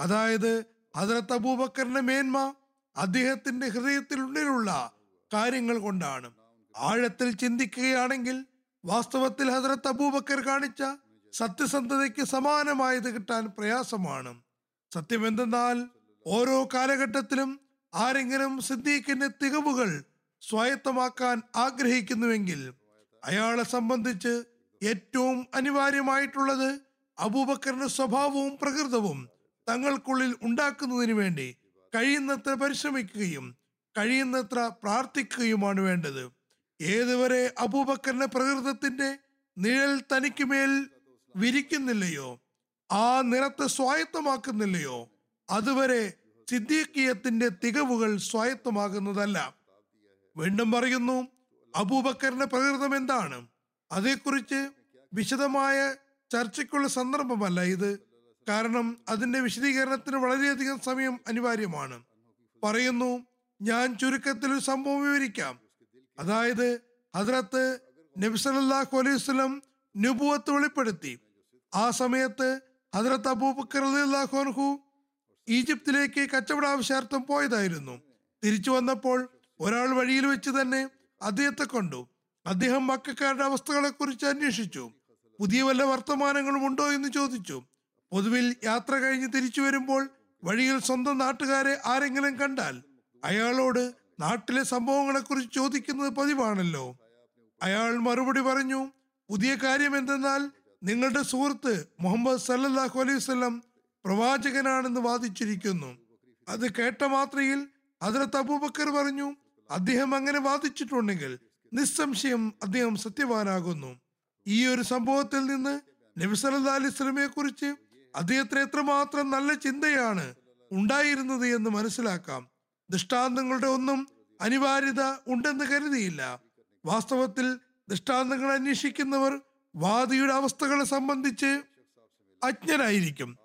അതായത് ഹജറത്ത് അബൂബക്കറിന്റെ മേന്മ അദ്ദേഹത്തിന്റെ ഹൃദയത്തിനുള്ളിലുള്ള കാര്യങ്ങൾ കൊണ്ടാണ്. ആഴത്തിൽ ചിന്തിക്കുകയാണെങ്കിൽ വാസ്തവത്തിൽ ഹജറത്ത് അബൂബക്കർ കാണിച്ച സത്യസന്ധതയ്ക്ക് സമാനമായത് കിട്ടാൻ പ്രയാസമാണ്. സത്യം എന്തെന്നാൽ ഓരോ കാലഘട്ടത്തിലും ആരെങ്കിലും സിദ്ദീഖിന്റെ തികവുകൾ സ്വായത്തമാക്കാൻ ആഗ്രഹിക്കുന്നുവെങ്കിൽ അയാളെ സംബന്ധിച്ച് ഏറ്റവും അനിവാര്യമായിട്ടുള്ളത് അബൂബക്കറിന്റെ സ്വഭാവവും പ്രകൃതവും തങ്ങൾക്കുള്ളിൽ ഉണ്ടാക്കുന്നതിന് വേണ്ടി കഴിയുന്നത്ര പരിശ്രമിക്കുകയും കഴിയുന്നത്ര പ്രാർത്ഥിക്കുകയുമാണ് വേണ്ടത്. ഏതുവരെ അബൂബക്കറിന്റെ പ്രകൃതത്തിന്റെ നിഴൽ തനിക്ക് മേൽ വിരിക്കുന്നില്ലയോ ആ നിറത്തെ സ്വായത്തമാക്കുന്നില്ലയോ അതുവരെ സിദ്ദീഖിയത്തിന്റെ തികവുകൾ സ്വായത്തമാകുന്നതല്ല. വീണ്ടും പറയുന്നു അബൂബക്കറിന്റെ പ്രകൃതം എന്താണ്? അതേക്കുറിച്ച് വിശദമായ ചർച്ചയ്ക്കുള്ള സന്ദർഭമല്ല ഇത്. കാരണം അതിന്റെ വിശദീകരണത്തിന് വളരെയധികം സമയം അനിവാര്യമാണ്. പറയുന്നു ഞാൻ ചുരുക്കത്തിൽ ഒരു സംഭവം വിവരിക്കാം. അതായത് ഹദ്രത്ത് നബ്സലാഹു അലൈഹി സ്വലം വെളിപ്പെടുത്തി. ആ സമയത്ത് ഹദ്രത്ത് അബൂബക്കർ അള്ളാഹുഹു ഈജിപ്തിലേക്ക് കച്ചവട ആവശ്യാർത്ഥം പോയതായിരുന്നു. തിരിച്ചു വന്നപ്പോൾ ഒരാൾ വഴിയിൽ വെച്ച് തന്നെ അദ്ദേഹത്തെ കണ്ടു. അദ്ദേഹം മക്കാരുടെ അവസ്ഥകളെ കുറിച്ച് അന്വേഷിച്ചു. പുതിയ വല്ല വർത്തമാനങ്ങളും ഉണ്ടോ എന്ന് ചോദിച്ചു. പൊതുവിൽ യാത്ര കഴിഞ്ഞ് തിരിച്ചു വരുമ്പോൾ വഴിയിൽ സ്വന്തം നാട്ടുകാരെ ആരെങ്കിലും കണ്ടാൽ അയാളോട് നാട്ടിലെ സംഭവങ്ങളെ കുറിച്ച് ചോദിക്കുന്നത് പതിവാണല്ലോ. അയാൾ മറുപടി പറഞ്ഞു പുതിയ കാര്യം എന്തെന്നാൽ നിങ്ങളുടെ സുഹൃത്ത് മുഹമ്മദ് സല്ലല്ലാഹു അലൈഹി വസല്ലം പ്രവാചകനാണെന്ന് വാദിച്ചിരിക്കുന്നു. അത് കേട്ട മാത്രയിൽ ഹദ്രത്ത് അബൂബക്കർ പറഞ്ഞു അദ്ദേഹം അങ്ങനെ വാദിച്ചിട്ടുണ്ടെങ്കിൽ നിസ്സംശയം അദ്ദേഹം സത്യവാനാകുന്നു. ഈ ഒരു സംഭവത്തിൽ നിന്ന് നബി സല്ലല്ലാഹു അലൈഹി സ്വലമയെ കുറിച്ച് അദ്ദേഹത്തിന് എത്രമാത്രം നല്ല ചിന്തയാണ് ഉണ്ടായിരുന്നത് എന്ന് മനസ്സിലാക്കാം. ദൃഷ്ടാന്തങ്ങളുടെ ഒന്നും അനിവാര്യത ഉണ്ടെന്ന് കരുതിയില്ല. വാസ്തവത്തിൽ ദൃഷ്ടാന്തങ്ങൾ അന്വേഷിക്കുന്നവർ വാദിയുടെ അവസ്ഥകളെ സംബന്ധിച്ച് അജ്ഞരായിരിക്കും.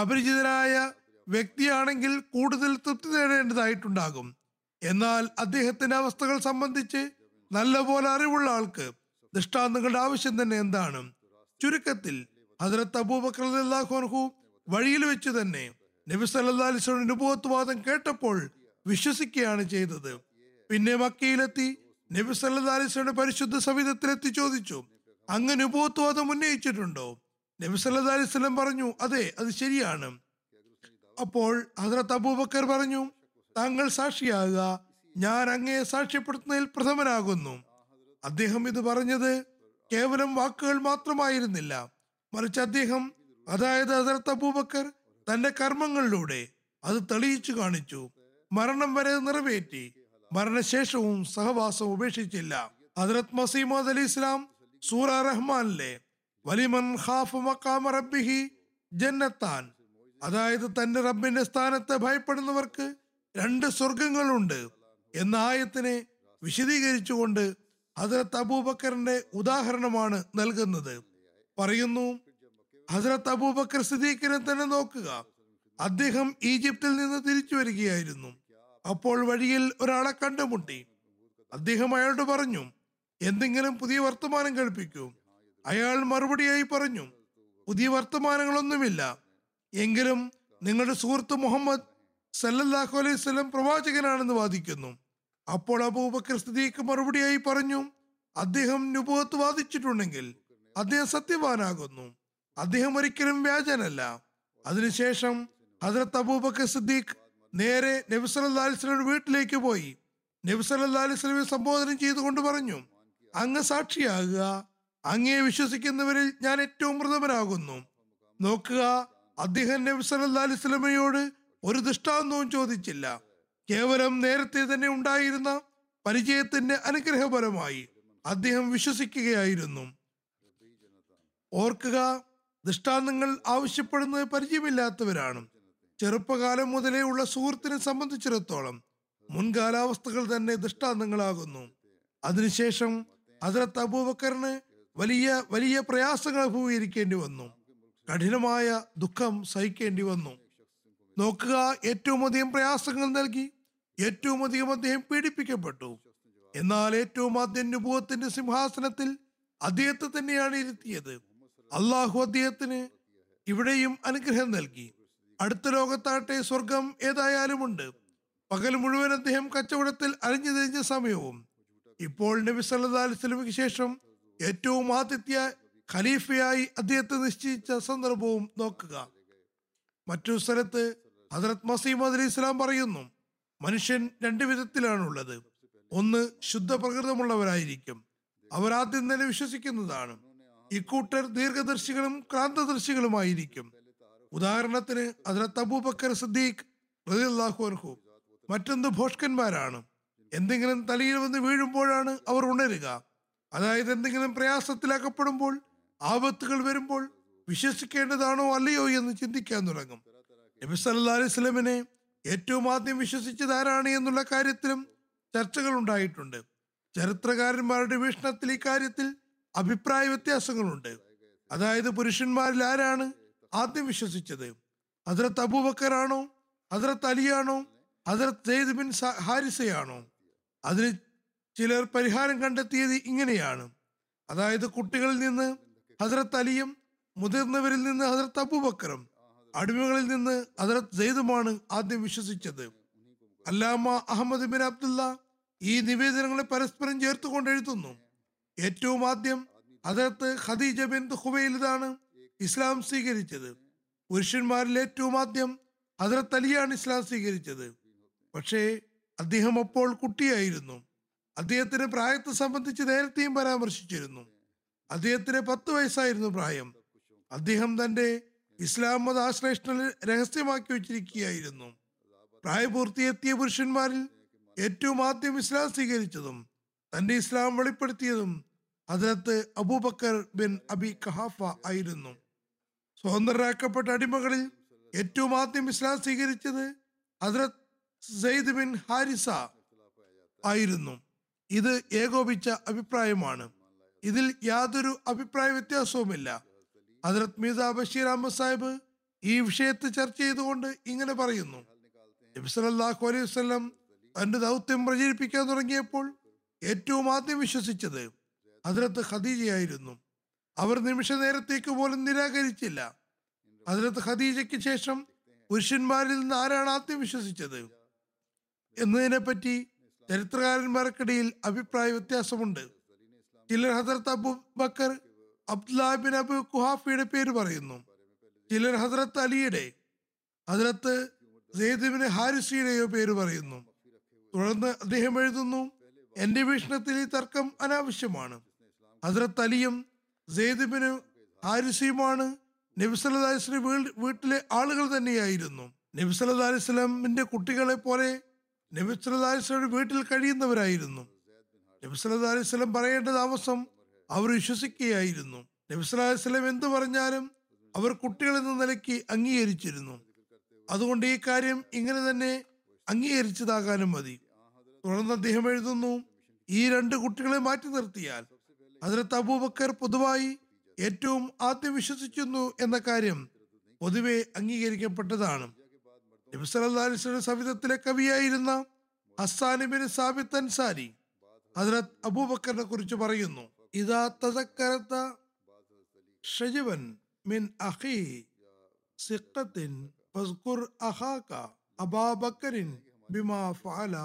അപരിചിതരായ വ്യക്തിയാണെങ്കിൽ കൂടുതൽ തൃപ്തി നേടേണ്ടതായിട്ടുണ്ടാകും. എന്നാൽ അദ്ദേഹത്തിന്റെ അവസ്ഥകൾ സംബന്ധിച്ച് നല്ലപോലെ അറിവുള്ള ആൾക്ക് ദൃഷ്ടാന്തങ്ങളുടെ ആവശ്യം തന്നെ എന്താണ്? ചുരുക്കത്തിൽ ഹജറത്ത് അബൂബക്കർ വഴിയിൽ വെച്ച് തന്നെ നബി സല്ലാ അലൈഹി വസല്ലം കേട്ടപ്പോൾ വിശ്വസിക്കുകയാണ് ചെയ്തത്. പിന്നെ മക്കയിലെത്തി നബി വസല്ലം പരിശുദ്ധ സവിധത്തിലെത്തി ചോദിച്ചു അങ്ങനെ നുബുവത്ത് വാദം ഉന്നയിച്ചിട്ടുണ്ടോ? നബി സല്ലല്ലാഹു അലൈഹി വസല്ലം പറഞ്ഞു അതെ അത് ശരിയാണ്. അപ്പോൾ ഹസ്രത്ത് അബൂബക്കർ പറഞ്ഞു താങ്കൾ സാക്ഷിയാകുക ഞാൻ അങ്ങയെ സാക്ഷ്യപ്പെടുത്തുന്നതിൽ പ്രഥമനാകുന്നു. അദ്ദേഹം ഇത് പറഞ്ഞത് കേവലം വാക്കുകൾ മാത്രമായിരുന്നില്ല. മറിച്ച് അദ്ദേഹം അതായത് ഹസരത്ത് അബൂബക്കർ തന്റെ കർമ്മങ്ങളിലൂടെ അത് തെളിയിച്ചു കാണിച്ചു. മരണം വരെ നിറവേറ്റി. മരണശേഷവും സഹവാസം ഉപേക്ഷിച്ചില്ല. ഹജറത് മസീമദ് അലി ഇസ്ലാം സൂറ റഹ്മാനിലെ വലിമൻ ഖാഫ് മക്കാമ റബ്ബിഹി ജന്നത്താൻ. അതായത് തന്റെ റബ്ബിന്റെ സ്ഥാനത്തെ ഭയപ്പെടുന്നവർക്ക് രണ്ട് സ്വർഗങ്ങളുണ്ട് എന്ന ആയത്തിനെ വിശദീകരിച്ചുകൊണ്ട് ഹസരത്ത് അബൂബക്കറിന്റെ ഉദാഹരണമാണ് നൽകുന്നത്. പറയുന്നു ഹസരത്ത് അബൂബക്കർ സിദ്ദീഖിനെ തന്നെ നോക്കുക. അദ്ദേഹം ഈജിപ്തിൽ നിന്ന് തിരിച്ചു വരികയായിരുന്നു. അപ്പോൾ വഴിയിൽ ഒരാളെ കണ്ടുമുട്ടി. അദ്ദേഹം അയാളോട് പറഞ്ഞു എന്തെങ്കിലും പുതിയ വർത്തമാനം കേൾപ്പിക്കൂ. അയാൾ മറുപടിയായി പറഞ്ഞു പുതിയ വർത്തമാനങ്ങളൊന്നുമില്ല. എങ്കിലും നിങ്ങളുടെ സുഹൃത്ത് മുഹമ്മദ് സല്ലല്ലാഹു അലൈഹി സ്വലം പ്രവാചകനാണെന്ന് വാദിക്കുന്നു. അപ്പോൾ അബൂബക്കർ സ്ഥിതിക്ക് മറുപടിയായി പറഞ്ഞു അദ്ദേഹം നുബുവത്ത് വാദിച്ചിട്ടുണ്ടെങ്കിൽ അദ്ദേഹം സത്യവാനാകുന്നു. അദ്ദേഹം ഒരിക്കലും വ്യാജനല്ല. അതിനുശേഷം ഹജറത്ത് അബൂബക്കർ സിദ്ദീഖ് നേരെ നബിസ് സല്ലല്ലാഹു വീട്ടിലേക്ക് പോയി. നബിസ് വസല്ലമയെ സംബോധന ചെയ്തുകൊണ്ട് പറഞ്ഞു അങ്ങ് സാക്ഷിയാകുക. അങ്ങയെ വിശ്വസിക്കുന്നവരിൽ ഞാൻ ഏറ്റവും പ്രഥമനാകുന്നു. നോക്കുക അദ്ദേഹം നബി അല്ലാസ്ലമയോട് ഒരു ദൃഷ്ടാന്തവും ചോദിച്ചില്ല. കേവലം നേരത്തെ തന്നെ ഉണ്ടായിരുന്ന പരിചയത്തിന്റെ അനുഗ്രഹപരമായി അദ്ദേഹം വിശ്വസിക്കുകയായിരുന്നു. ഓർക്കുക ദൃഷ്ടാന്തങ്ങൾ ആവശ്യപ്പെടുന്നത് പരിചയമില്ലാത്തവരാണ്. ചെറുപ്പകാലം മുതലേ ഉള്ള സുഹൃത്തിനെ സംബന്ധിച്ചിടത്തോളം മുൻകാലാവസ്ഥകൾ തന്നെ ദൃഷ്ടാന്തങ്ങളാകുന്നു. അതിനുശേഷം അതിലത്ത് അബൂബക്കറിന് വലിയ വലിയ പ്രയാസങ്ങൾ അഭിമുഖീകരിക്കേണ്ടി വന്നു. കഠിനമായ ദുഃഖം സഹിക്കേണ്ടി വന്നു. നോക്കുക ഏറ്റവും അധികം പ്രയാസങ്ങൾ നൽകി ഏറ്റവും അധികം അദ്ദേഹം പീഡിപ്പിക്കപ്പെട്ടു. എന്നാൽ ഏറ്റവും ആദ്യം നുപൂവത്തിന്റെ സിംഹാസനത്തിൽ അദ്ദേഹത്തെ തന്നെയാണ് ഇരുത്തിയത്. അള്ളാഹു അദ്ദേഹത്തിന് ഇവിടെയും അനുഗ്രഹം നൽകി. അടുത്ത ലോകത്താട്ടെ സ്വർഗം ഏതായാലുമുണ്ട്. പകൽ മുഴുവൻ അദ്ദേഹം കച്ചവടത്തിൽ അലിഞ്ഞു തിരിഞ്ഞ സമയവും ഇപ്പോൾ നബി സല്ലല്ലാഹു അലൈഹി വസല്ലമയ്ക്ക് ശേഷം ഏറ്റവും ആതിഥ്യ ഖലീഫയായി അദ്ദേഹത്തെ നിശ്ചയിച്ച സന്ദർഭവും നോക്കുക. മറ്റൊരു സ്ഥലത്ത് ഹജറത് മസീം അലി ഇസ്ലാം പറയുന്നു മനുഷ്യൻ രണ്ടു വിധത്തിലാണുള്ളത്. ഒന്ന് ശുദ്ധ പ്രകൃതമുള്ളവരായിരിക്കും അവർ ആദ്യം തന്നെ വിശ്വസിക്കുന്നതാണ് ഇക്കൂട്ടർ ദീർഘദർശികളും ക്രാന്തദർശികളുമായിരിക്കും. ഉദാഹരണത്തിന് ഹജറത്ത് അബൂബക്കർ സിദ്ദീഖ് റളിയല്ലാഹു അൻഹു മറ്റൊന്ന് ഭോഷ്കന്മാരാണ്? എന്തെങ്കിലും തലയിൽ വന്ന് വീഴുമ്പോഴാണ് അവർ ഉണരുക. അതായത് എന്തെങ്കിലും പ്രയാസത്തിലാക്കപ്പെടുമ്പോൾ ആപത്തുകൾ വരുമ്പോൾ വിശ്വസിക്കേണ്ടതാണോ അല്ലയോ എന്ന് ചിന്തിക്കാൻ തുടങ്ങും. നബി സല്ലാ അലൈഹി സ്വലമിനെ ഏറ്റവും ആദ്യം വിശ്വസിച്ചത് ആരാണ് എന്നുള്ള കാര്യത്തിലും ചർച്ചകൾ ഉണ്ടായിട്ടുണ്ട്. ചരിത്രകാരന്മാരുടെ വീക്ഷണത്തിൽ ഇക്കാര്യത്തിൽ കാര്യത്തിൽ അഭിപ്രായ വ്യത്യാസങ്ങളുണ്ട്. അതായത് പുരുഷന്മാരിൽ ആരാണ് ആദ്യം വിശ്വസിച്ചത് അതിരത്ത് അബൂബക്കറാണോ അതിരത്ത് അലിയാണോ അതിരത്ത് സെയ്ദ് ബിൻ ഹാരിസയാണോ? അതിന് ചിലർ പരിഹാരം കണ്ടെത്തിയത് ഇങ്ങനെയാണ്. അതായത് കുട്ടികളിൽ നിന്ന് ഹസരത്ത് അലിയും മുതിർന്നവരിൽ നിന്ന് ഹസരത്ത് അബൂബക്കറും അടിമകളിൽ നിന്ന് ഹസരത്ത് സെയ്ദുമാണ് ആദ്യം വിശ്വസിച്ചത്. അല്ലാമ അഹമ്മദ് ബിൻ അബ്ദുള്ള ഈ നിവേദനങ്ങളെ പരസ്പരം ചേർത്തുകൊണ്ട് എഴുതുന്നു. ഏറ്റവും ആദ്യം ഹസരത്ത് ഖദീജ ബിൻ ഹുബൈലിതാണ് ഇസ്ലാം സ്വീകരിച്ചത്. പുരുഷന്മാരിൽ ഏറ്റവും ആദ്യം ഹദ്രത്ത് അലിയാണ് ഇസ്ലാം സ്വീകരിച്ചത്. പക്ഷേ അദ്ദേഹം അപ്പോൾ കുട്ടിയായിരുന്നു. അദ്ദേഹത്തിന്റെ പ്രായത്തെ സംബന്ധിച്ച് നേരത്തെയും പരാമർശിച്ചിരുന്നു. അദ്ദേഹത്തിന് പത്ത് വയസ്സായിരുന്നു പ്രായം. അദ്ദേഹം തന്റെ ഇസ്ലാം മത ആശ്ലേഷണ രഹസ്യമാക്കി വെച്ചിരിക്കുകയായിരുന്നു. പ്രായപൂർത്തിയെത്തിയ പുരുഷന്മാരിൽ ഏറ്റവും ആദ്യം ഇസ്ലാം സ്വീകരിച്ചതും തന്റെ ഇസ്ലാം വെളിപ്പെടുത്തിയതും അതിനകത്ത് അബൂബക്കർ ബിൻ അബി കഹാഫ ആയിരുന്നു. സ്വതന്ത്രരാക്കപ്പെട്ട അടിമകളിൽ ഏറ്റവും ആദ്യം ഇസ്ലാം സ്വീകരിച്ചത് ഹസ്രത് സെയ്ദ് ബിൻ ഹാരിസ ആയിരുന്നു. ഇത് ഏകോപിച്ച അഭിപ്രായമാണ്. ഇതിൽ യാതൊരു അഭിപ്രായ വ്യത്യാസവുമില്ല. ഹജരത് മീസ ബഷീർ അഹമ്മദ് സാഹിബ് ഈ വിഷയത്തെ ചർച്ച ചെയ്തുകൊണ്ട് ഇങ്ങനെ പറയുന്നു. നബിസല്ലല്ലാഹു അലൈഹി വസല്ലം തന്റെ ദൗത്യം പ്രചരിപ്പിക്കാൻ തുടങ്ങിയപ്പോൾ ഏറ്റവും ആദ്യം വിശ്വസിച്ചത് ഹജരത്ത് ഖദീജയായിരുന്നു. അവർ നിമിഷ നേരത്തേക്ക് പോലും നിരാകരിച്ചില്ല. അതിലത്ത് ഖദീജയ്ക്ക് ശേഷം പുരുഷന്മാരിൽ നിന്ന് ആരാണ് ആദ്യം വിശ്വസിച്ചത്? എന്നതിനെപ്പറ്റി ചരിത്രകാരന്മാർക്കിടയിൽ അഭിപ്രായ വ്യത്യാസമുണ്ട്. ചിലർ ഹസരത്ത് അബു ബക്കർ അബ്ദുല്ലാ അബു കുഹാഫിയുടെ പേര് പറയുന്നു. ചിലർ ഹസരത്ത് അലിയുടെ ഹസരത്ത് സെയ്ദിബിന് ഹാരിസിയുടെയോ പേര് പറയുന്നു. തുടർന്ന് അദ്ദേഹം എഴുതുന്നു എന്റെ വീക്ഷണത്തിൽ ഈ തർക്കം അനാവശ്യമാണ്. ഹസരത്ത് അലിയും സെയ്ദിബിന് ഹാരിസിയുമാണ്. അലിസ്ലം വീട്ടിലെ ആളുകൾ തന്നെയായിരുന്നു. നബിസലിസ്ലമിന്റെ കുട്ടികളെ പോലെ നബിസലിസ്ലയുടെ വീട്ടിൽ കഴിയുന്നവരായിരുന്നു. നബിസലിസ്ലം പറയേണ്ട താമസം അവർ വിശ്വസിക്കുകയായിരുന്നു. നബിസലിസ്ലം എന്തു പറഞ്ഞാലും അവർ കുട്ടികൾ എന്ന നിലയ്ക്ക് അംഗീകരിച്ചിരുന്നു. അതുകൊണ്ട് ഈ കാര്യം ഇങ്ങനെ തന്നെ അംഗീകരിച്ചതാകാനും മതി. തുടർന്ന് അദ്ദേഹം എഴുതുന്നു ഈ രണ്ട് കുട്ടികളെ മാറ്റി നിർത്തിയാൽ അതിലത്ത് അബൂബക്കർ പൊതുവായി ഏറ്റവും ആദ്യം വിശ്വസിക്കുന്നു എന്ന കാര്യം പൊതുവെ അംഗീകരിക്കപ്പെട്ടതാണ്. നബി സവിധത്തിലെ കവിയായിരുന്ന ഹസ്സാനിബിൻ സാബിത്ത് അൻസാരി ഹസ്രത്ത് അബൂബക്കറിനെ കുറിച്ച് പറയുന്നു. ഇതാ തസക്കരത്ത ഷജവൻ മിൻ അഹി സിഖത്തിൻ ഫസ്കുർ അഖാക അബാബക്കറിൻ ബിമാ ഫഅല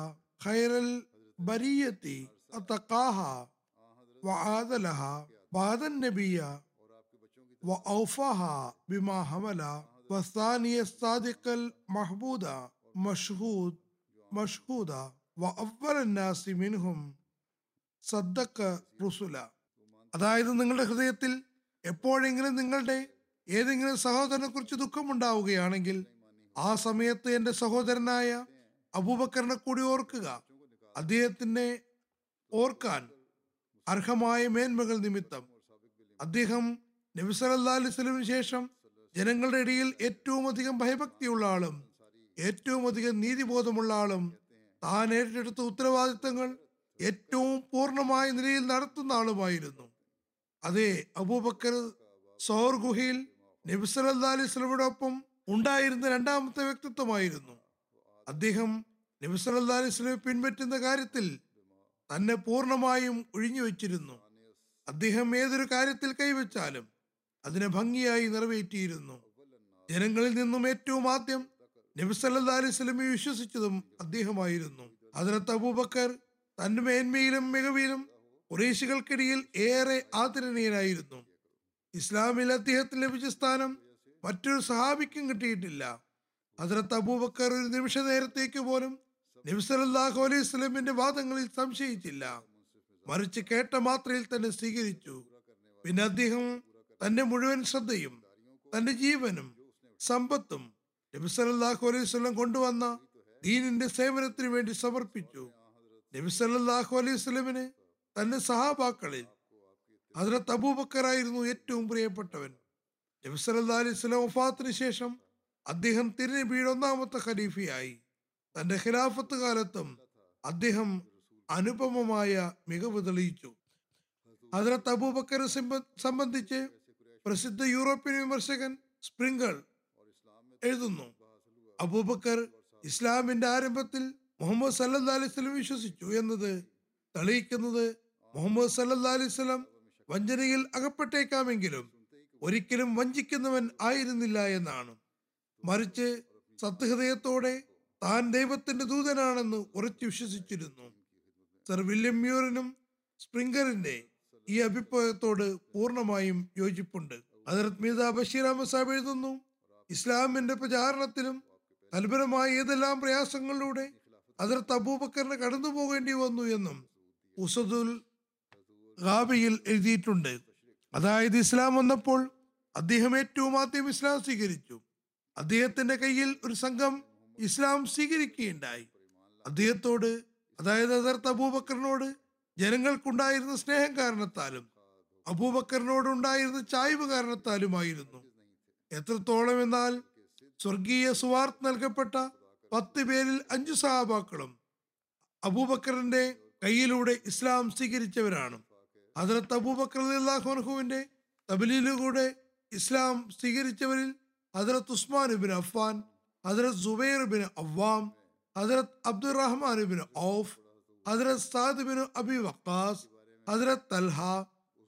ഖൈറൽ ബരിയത്തി അത്തഖാഹ വആദലഹ بعد النبي وأوفاها بما حمل والثاني الصادق المحبود مشهود مشهودا وأول الناس منهم صدق رسلا അതായത് നിങ്ങളുടെ ഹൃദയത്തിൽ എപ്പോഴെങ്കിലും നിങ്ങളുടെ ഏതെങ്കിലും സഹോദരനെ കുറിച്ച് ദുഃഖമുണ്ടാവുകയാണെങ്കിൽ ആ സമയത്ത് എന്റെ സഹോദരനായ അബൂബക്കറിനെ കൂടി ഓർക്കുക അദ്ദേഹത്തിനെ ഓർക്കാൻ അർഹമായ മേന്മകൾ നിമിത്തം അദ്ദേഹം നബി ശേഷം ജനങ്ങളുടെ ഇടയിൽ ഏറ്റവും അധികം ഭയഭക്തിയുള്ള ആളും ഏറ്റവും അധികം നീതിബോധമുള്ള ആളും താൻ ഏറ്റെടുത്ത ഉത്തരവാദിത്തങ്ങൾ ഏറ്റവും പൂർണമായ നിലയിൽ നടത്തുന്ന ആളുമായിരുന്നു. അതെ അബൂബക്കർ സോർ ഗുഹയിൽ നബി ഉണ്ടായിരുന്ന രണ്ടാമത്തെ വ്യക്തിത്വമായിരുന്നു. അദ്ദേഹം നബി പിൻപറ്റുന്ന കാര്യത്തിൽ തന്നെ പൂർണമായും ഒഴിഞ്ഞു വെച്ചിരുന്നു. അദ്ദേഹം ഏതൊരു കാര്യത്തിൽ കൈവച്ചാലും അതിനെ ഭംഗിയായി നിറവേറ്റിയിരുന്നു. ജനങ്ങളിൽ നിന്നും ഏറ്റവും ആദ്യം നബി വസല്ലമയെ വിശ്വസിച്ചതും അദ്ദേഹമായിരുന്നു. ഹദ്രത്ത് അബൂബക്കർ തന്റെ മേന്മയിലും മികവിലും കുറേശികൾക്കിടയിൽ ഏറെ ആദരണീയനായിരുന്നു. ഇസ്ലാമിൽ അദ്ദേഹത്തിന് ലഭിച്ച സ്ഥാനം മറ്റൊരു സഹാബിക്കും കിട്ടിയിട്ടില്ല. ഹദ്രത്ത് അബൂബക്കർ ഒരു നിമിഷ നേരത്തേക്ക് പോലും നബി സല്ലല്ലാഹു അലൈഹി സ്വലമിന്റെ വാദങ്ങളിൽ സംശയിച്ചില്ല. മറിച്ച് കേട്ട മാത്രയിൽ തന്നെ സ്വീകരിച്ചു. പിന്നെ അദ്ദേഹം തന്റെ മുഴുവൻ ശ്രദ്ധയും തന്റെ ജീവനും സമ്പത്തും നബിസലല്ലാഹു അലൈഹി സ്വലം കൊണ്ടുവന്ന ദീനിന്റെ സേവനത്തിന് വേണ്ടി സമർപ്പിച്ചു. നബിസലല്ലാഹു അലൈഹി സ്വലമിന് തന്റെ സഹാബാക്കളിൽ ഹദ്രത്ത് അബൂബക്കറായിരുന്നു ഏറ്റവും പ്രിയപ്പെട്ടവൻ. നബിസലല്ലാ അലൈഹി സ്വലം വഫാത്തിന് ശേഷം അദ്ദേഹം തിരുനബിയുടെ ഒന്നാമത്തെ ഖലീഫയായി. തന്റെ ഖിലാഫത്ത് കാലത്തും അദ്ദേഹം അനുപമമായ മികവ് തെളിയിച്ചു. ഹദ്രത്ത് അബൂബക്കർ സംബന്ധിച്ച് പ്രസിദ്ധ യൂറോപ്യൻ വിമർശകൻ സ്പ്രിംഗൾ എഴുതുന്നു. അബൂബക്കർ ഇസ്ലാമിന്റെ ആരംഭത്തിൽ മുഹമ്മദ് സല്ലാ അലൈഹി സ്വലം വിശ്വസിച്ചു എന്നത് തെളിയിക്കുന്നത് മുഹമ്മദ് സല്ലാ അലൈഹി സ്വലം വഞ്ചനയിൽ അകപ്പെട്ടേക്കാമെങ്കിലും ഒരിക്കലും വഞ്ചിക്കുന്നവൻ ആയിരുന്നില്ല എന്നാണ്. മറിച്ച് സത്യഹൃദയത്തോടെ താൻ ദൈവത്തിന്റെ ദൂതനാണെന്ന് ഉറച്ചു വിശ്വസിച്ചിരുന്നു. സർ വില്യം മ്യൂറിനും സ്പ്രിംഗറിന്റെ ഈ അഭിപ്രായത്തോട് പൂർണമായും യോജിപ്പുണ്ട്. അതിർത് മീത ബഷീർ അഹമ്മദ് എഴുതുന്നു ഇസ്ലാമിന്റെ പ്രചാരണത്തിലും തൽപരമായ ഏതെല്ലാം പ്രയാസങ്ങളിലൂടെ അതിർത്ത് അബൂബക്കറിന് കടന്നു പോകേണ്ടി വന്നു എന്നും ഉസദുൽ ഗാബിയിൽ എഴുതിയിട്ടുണ്ട്. അതായത് ഇസ്ലാം വന്നപ്പോൾ അദ്ദേഹം ഏറ്റവും ആദ്യം ഇസ്ലാം സ്വീകരിച്ചു. അദ്ദേഹത്തിന്റെ കയ്യിൽ ഒരു സംഘം ഇസ്ലാം സ്വീകരിക്കുകയുണ്ടായി. അദ്ദേഹത്തോട് അതായത് അതിർത്ത് അബൂബക്കറിനോട് ജനങ്ങൾക്കുണ്ടായിരുന്ന സ്നേഹം കാരണത്താലും അബൂബക്കറിനോട് ഉണ്ടായിരുന്ന ചായ്വ് കാരണത്താലുമായിരുന്നു. എത്രത്തോളം എന്നാൽ സ്വർഗീയ സുവാർത്ത് നൽകപ്പെട്ട പത്ത് പേരിൽ അഞ്ചു സഹാബാക്കളും അബൂബക്കറിന്റെ കയ്യിലൂടെ ഇസ്ലാം സ്വീകരിച്ചവരാണ്. ഹജറത്ത് അബൂബക്കർ അള്ളാഹുഹുവിന്റെ തബലീലിലൂടെ ഇസ്ലാം സ്വീകരിച്ചവരിൽ ഹജറത്ത് ഉസ്മാൻ ബിൻ അഫ്ഫാൻ ഹജറത്ത് സുബൈർ ബിൻ അവാം ഹസരത് അബ്ദുറഹ്മാൻ ബിൻ ഔഫ് ഹസരത് സാദ് ബിൻ അബി വക്കാസ് ഹസരത് തൽഹ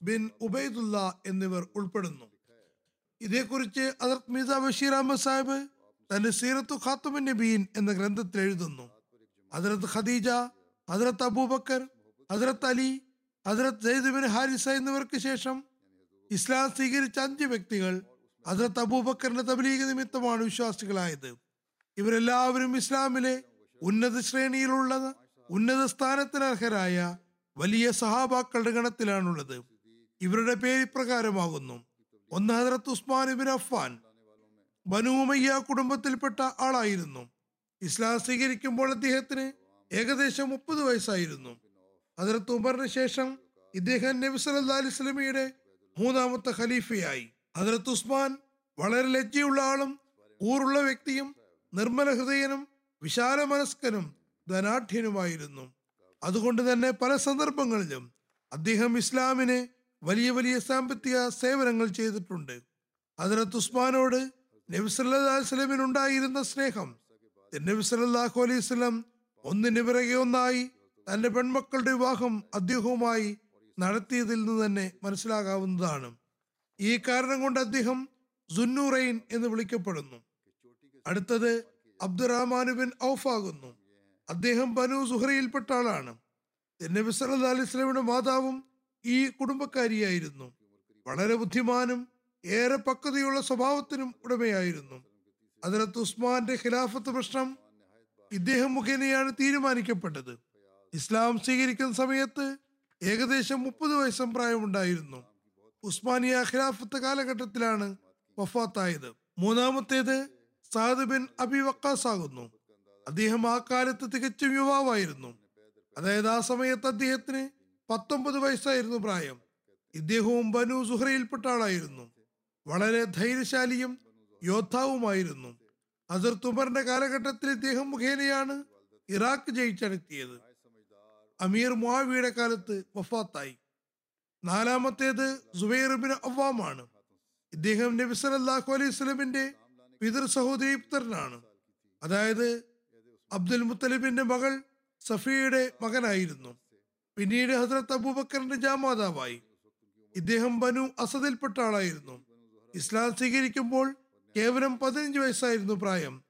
ബിൻ ഉബൈദുല്ല എന്നിവർ ഉൾപ്പെടുന്നു. ഇതേക്കുറിച്ച് ഹസരത് മീസ ബഷീർ അഹമ്മദ് സാഹിബ് തന്റെ സീറത്തു ഖാത്തുമിൻ നബീൻ എന്ന ഗ്രന്ഥത്തിൽ എഴുതുന്നു. ഹസരത് ഖദീജ ഹജറത്ത് അബൂബക്കർ ഹജറത്ത് അലി ഹജറത്ത് സെയ്ദ് ബിൻ ഹാരിസ എന്നിവർക്ക് ശേഷം ഇസ്ലാം സ്വീകരിച്ച അഞ്ച് വ്യക്തികൾ ഹജറത്ത് അബൂബക്കറിന്റെ തബലീഗ് നിമിത്തമാണ് വിശ്വാസികളായത്. ഇവരെല്ലാവരും ഇസ്ലാമിലെ ഉന്നത ശ്രേണിയിലുള്ളത് ഉന്നത സ്ഥാനത്തിന് അർഹരായ വലിയ സഹാബാക്കളുടെ ഗണത്തിലാണുള്ളത്. ഇവരുടെ പേര് ഇപ്രകാരമാകുന്നു. ഒന്ന് ഹജറത്ത് ഉസ്മാൻ ഇബിൻ അഫ്ഫാൻ ബനുമയ്യ കുടുംബത്തിൽപ്പെട്ട ആളായിരുന്നു. ഇസ്ലാം സ്വീകരിക്കുമ്പോൾ അദ്ദേഹത്തിന് ഏകദേശം മുപ്പത് വയസ്സായിരുന്നു. ഹജറത്ത് ഉമറിന് ശേഷം ഇദ്ദേഹം നബി വസല്ലമയുടെ മൂന്നാമത്തെ ഖലീഫയായി. ഹജറത്ത് ഉസ്മാൻ വളരെ ലജ്ജയുള്ള ആളും ഊറുള്ള വ്യക്തിയും നിർമ്മല ഹൃദയനും വിശാല മനസ്കനും ധനാഠ്യനുമായിരുന്നു അതുകൊണ്ട് തന്നെ പല സന്ദർഭങ്ങളിലും അദ്ദേഹം ഇസ്ലാമിന് വലിയ വലിയ സാമ്പത്തിക സേവനങ്ങൾ ചെയ്തിട്ടുണ്ട്. ഹജറത്ത് ഉസ്മാനോട് നബി വസല്ലമിനുണ്ടായിരുന്ന സ്നേഹം നബി സല്ലല്ലാഹു അലൈഹി സ്വലം ഒന്നിന് പിറകെ ഒന്നായി തന്റെ പെൺമക്കളുടെ വിവാഹം അദ്ദേഹവുമായി നടത്തിയതിൽ നിന്ന് തന്നെ മനസ്സിലാകാവുന്നതാണ്. ഈ കാരണം കൊണ്ട് അദ്ദേഹം സുന്നൂറൈൻ എന്ന് വിളിക്കപ്പെടുന്നു. അടുത്തത് അബ്ദുറഹ്മാൻ ബിൻ ഔഫ് ആകുന്നു. അദ്ദേഹം ബനു സുഹറയിൽപ്പെട്ട ആളാണ്. നബി സല്ലല്ലാഹു അലൈഹി വസല്ലമയുടെ മാതാവും ഈ കുടുംബക്കാരിയായിരുന്നു. വളരെ ബുദ്ധിമാനും ഏറെ പക്വതയുള്ള സ്വഭാവത്തിനും ഉടമയായിരുന്നു. അതിലത്ത് ഉസ്മാന്റെ ഖിലാഫത്ത് പ്രശ്നം ഇദ്ദേഹം മുഖേനയാണ് തീരുമാനിക്കപ്പെട്ടത്. ഇസ്ലാം സ്വീകരിക്കുന്ന സമയത്ത് ഏകദേശം മുപ്പത് വയസ്സും പ്രായമുണ്ടായിരുന്നു. ഉസ്മാനിയ ഖിലാഫത്ത് കാലഘട്ടത്തിലാണ് വഫാത്തായത്. മൂന്നാമത്തേത് സാദ് ബിൻ അബി വക്കാസ് ആകുന്നു അദ്ദേഹം ആ കാലത്ത് തികച്ചും യുവാവായിരുന്നു. അതായത് ആ സമയത്ത് അദ്ദേഹത്തിന് പത്തൊമ്പത് വയസ്സായിരുന്നു പ്രായം. ഇദ്ദേഹവും ബനു സുഹറയിൽപ്പെട്ട ആളായിരുന്നു. വളരെ ധൈര്യശാലിയും യോദ്ധാവുമായിരുന്നു. അസർ തുമറിന്റെ കാലഘട്ടത്തിൽ ഇദ്ദേഹം മുഖേനയാണ് ഇറാഖ് ജയിച്ചടത്തിയത് അമീർ മുഹാവിയുടെ കാലത്ത് വഫാത്തായി. നാലാമത്തേത് സുബൈർ ബിൻ അവ്വാമാണ്. ഇദ്ദേഹം നബി സല്ലല്ലാഹു അലൈഹി വസല്ലമിന്റെ പിതൃ സഹോദരി പുത്രനാണ് അതായത് അബ്ദുൽ മുത്തലിബിന്റെ മകൾ സഫിയയുടെ മകനായിരുന്നു. പിന്നീട് ഹസ്രത്ത് അബൂബക്കറിന്റെ ജാമാതാവായി. ഇദ്ദേഹം ബനു അസദിൽപ്പെട്ട ആളായിരുന്നു. ഇസ്ലാം സ്വീകരിക്കുമ്പോൾ കേവലം പതിനഞ്ച് വയസ്സായിരുന്നു പ്രായം.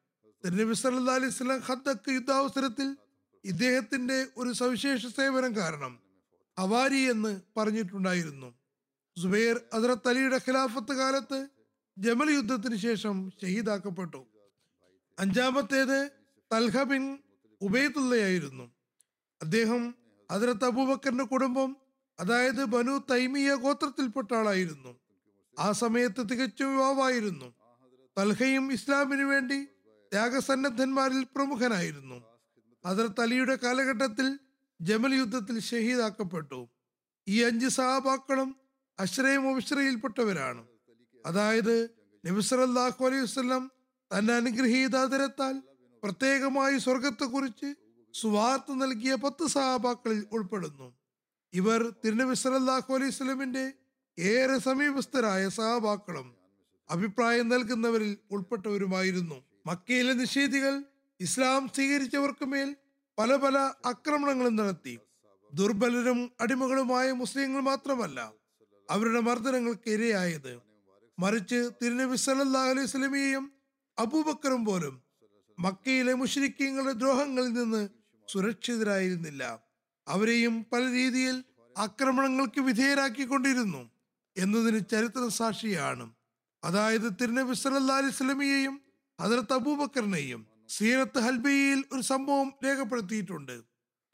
നബി സല്ലാ അലൈഹി സ്വലാം ഹദ്ദക്ക് യുദ്ധാവസരത്തിൽ ഇദ്ദേഹത്തിന്റെ ഒരു സവിശേഷ സേവനം കാരണം അവാരി എന്ന് പറഞ്ഞിട്ടുണ്ടായിരുന്നു. സുബൈർ ഹസ്രത്ത് അലിയുടെ ഖിലാഫത്ത് കാലത്ത് ജമൽ യുദ്ധത്തിന് ശേഷം ഷഹീദാക്കപ്പെട്ടു. അഞ്ചാമത്തേത് തൽഹ ബിൻ ഉബൈദുള്ളയായിരുന്നു. അദ്ദേഹം അതിരത്ത് അബൂബക്കറിന്റെ കുടുംബം അതായത് ബനു തൈമിയ ഗോത്രത്തിൽപ്പെട്ട ആളായിരുന്നു. ആ സമയത്ത് തികച്ചും യുവാവായിരുന്നു. തൽഹയും ഇസ്ലാമിനു വേണ്ടി ത്യാഗസന്നദ്ധന്മാരിൽ പ്രമുഖനായിരുന്നു. ഹസ്രത്ത് അലിയുടെ കാലഘട്ടത്തിൽ ജമൽ യുദ്ധത്തിൽ ഷഹീദാക്കപ്പെട്ടു. ഈ അഞ്ച് സഹാബാക്കളും അശ്രയം വംശരയിൽപ്പെട്ടവരാണ് അതായത് നബിസറല്ലാഹു അലൈഹി വസ്ലം തന്നെ അനുഗ്രഹീതാതരത്താൽ പ്രത്യേകമായി സ്വർഗത്തെക്കുറിച്ച് സുവാർത്ത നൽകിയ പത്ത് സഹാബാക്കളിൽ ഉൾപ്പെടുന്നു. ഇവർ തിരുനബി സല്ലല്ലാഹു അലൈഹി സ്വലമിന്റെ ഏറെ സമീപസ്ഥരായ സഹാബാക്കളും അഭിപ്രായം നൽകുന്നവരിൽ ഉൾപ്പെട്ടവരുമായിരുന്നു. മക്കയിലെ നിഷേധികൾ ഇസ്ലാം സ്വീകരിച്ചവർക്ക് മേൽ പല പല ആക്രമണങ്ങളും നടത്തി. ദുർബലരും അടിമകളുമായ മുസ്ലിങ്ങൾ മാത്രമല്ല അവരുടെ മർദ്ദനങ്ങൾക്ക് ഇരയായത്. മറിച്ച് തിരുനബി സല്ലാ അലൈഹി സ്വലമിയെയും അബൂബക്കറും പോലും മക്കയിലെ മുഷരിക്കങ്ങളുടെ ദ്രോഹങ്ങളിൽ നിന്ന് സുരക്ഷിതരായിരുന്നില്ല. അവരെയും പല രീതിയിൽ ആക്രമണങ്ങൾക്ക് വിധേയരാക്കിക്കൊണ്ടിരുന്നു എന്നതിന് ചരിത്ര സാക്ഷിയാണ് അതായത് തിരുനബി സല്ലാ അലൈഹി സ്വലമിയെയും ഹദരത്ത് അബൂബക്കറിനെയും സീറത്ത് ഹൽബിയിൽ ഒരു സംഭവം രേഖപ്പെടുത്തിയിട്ടുണ്ട്.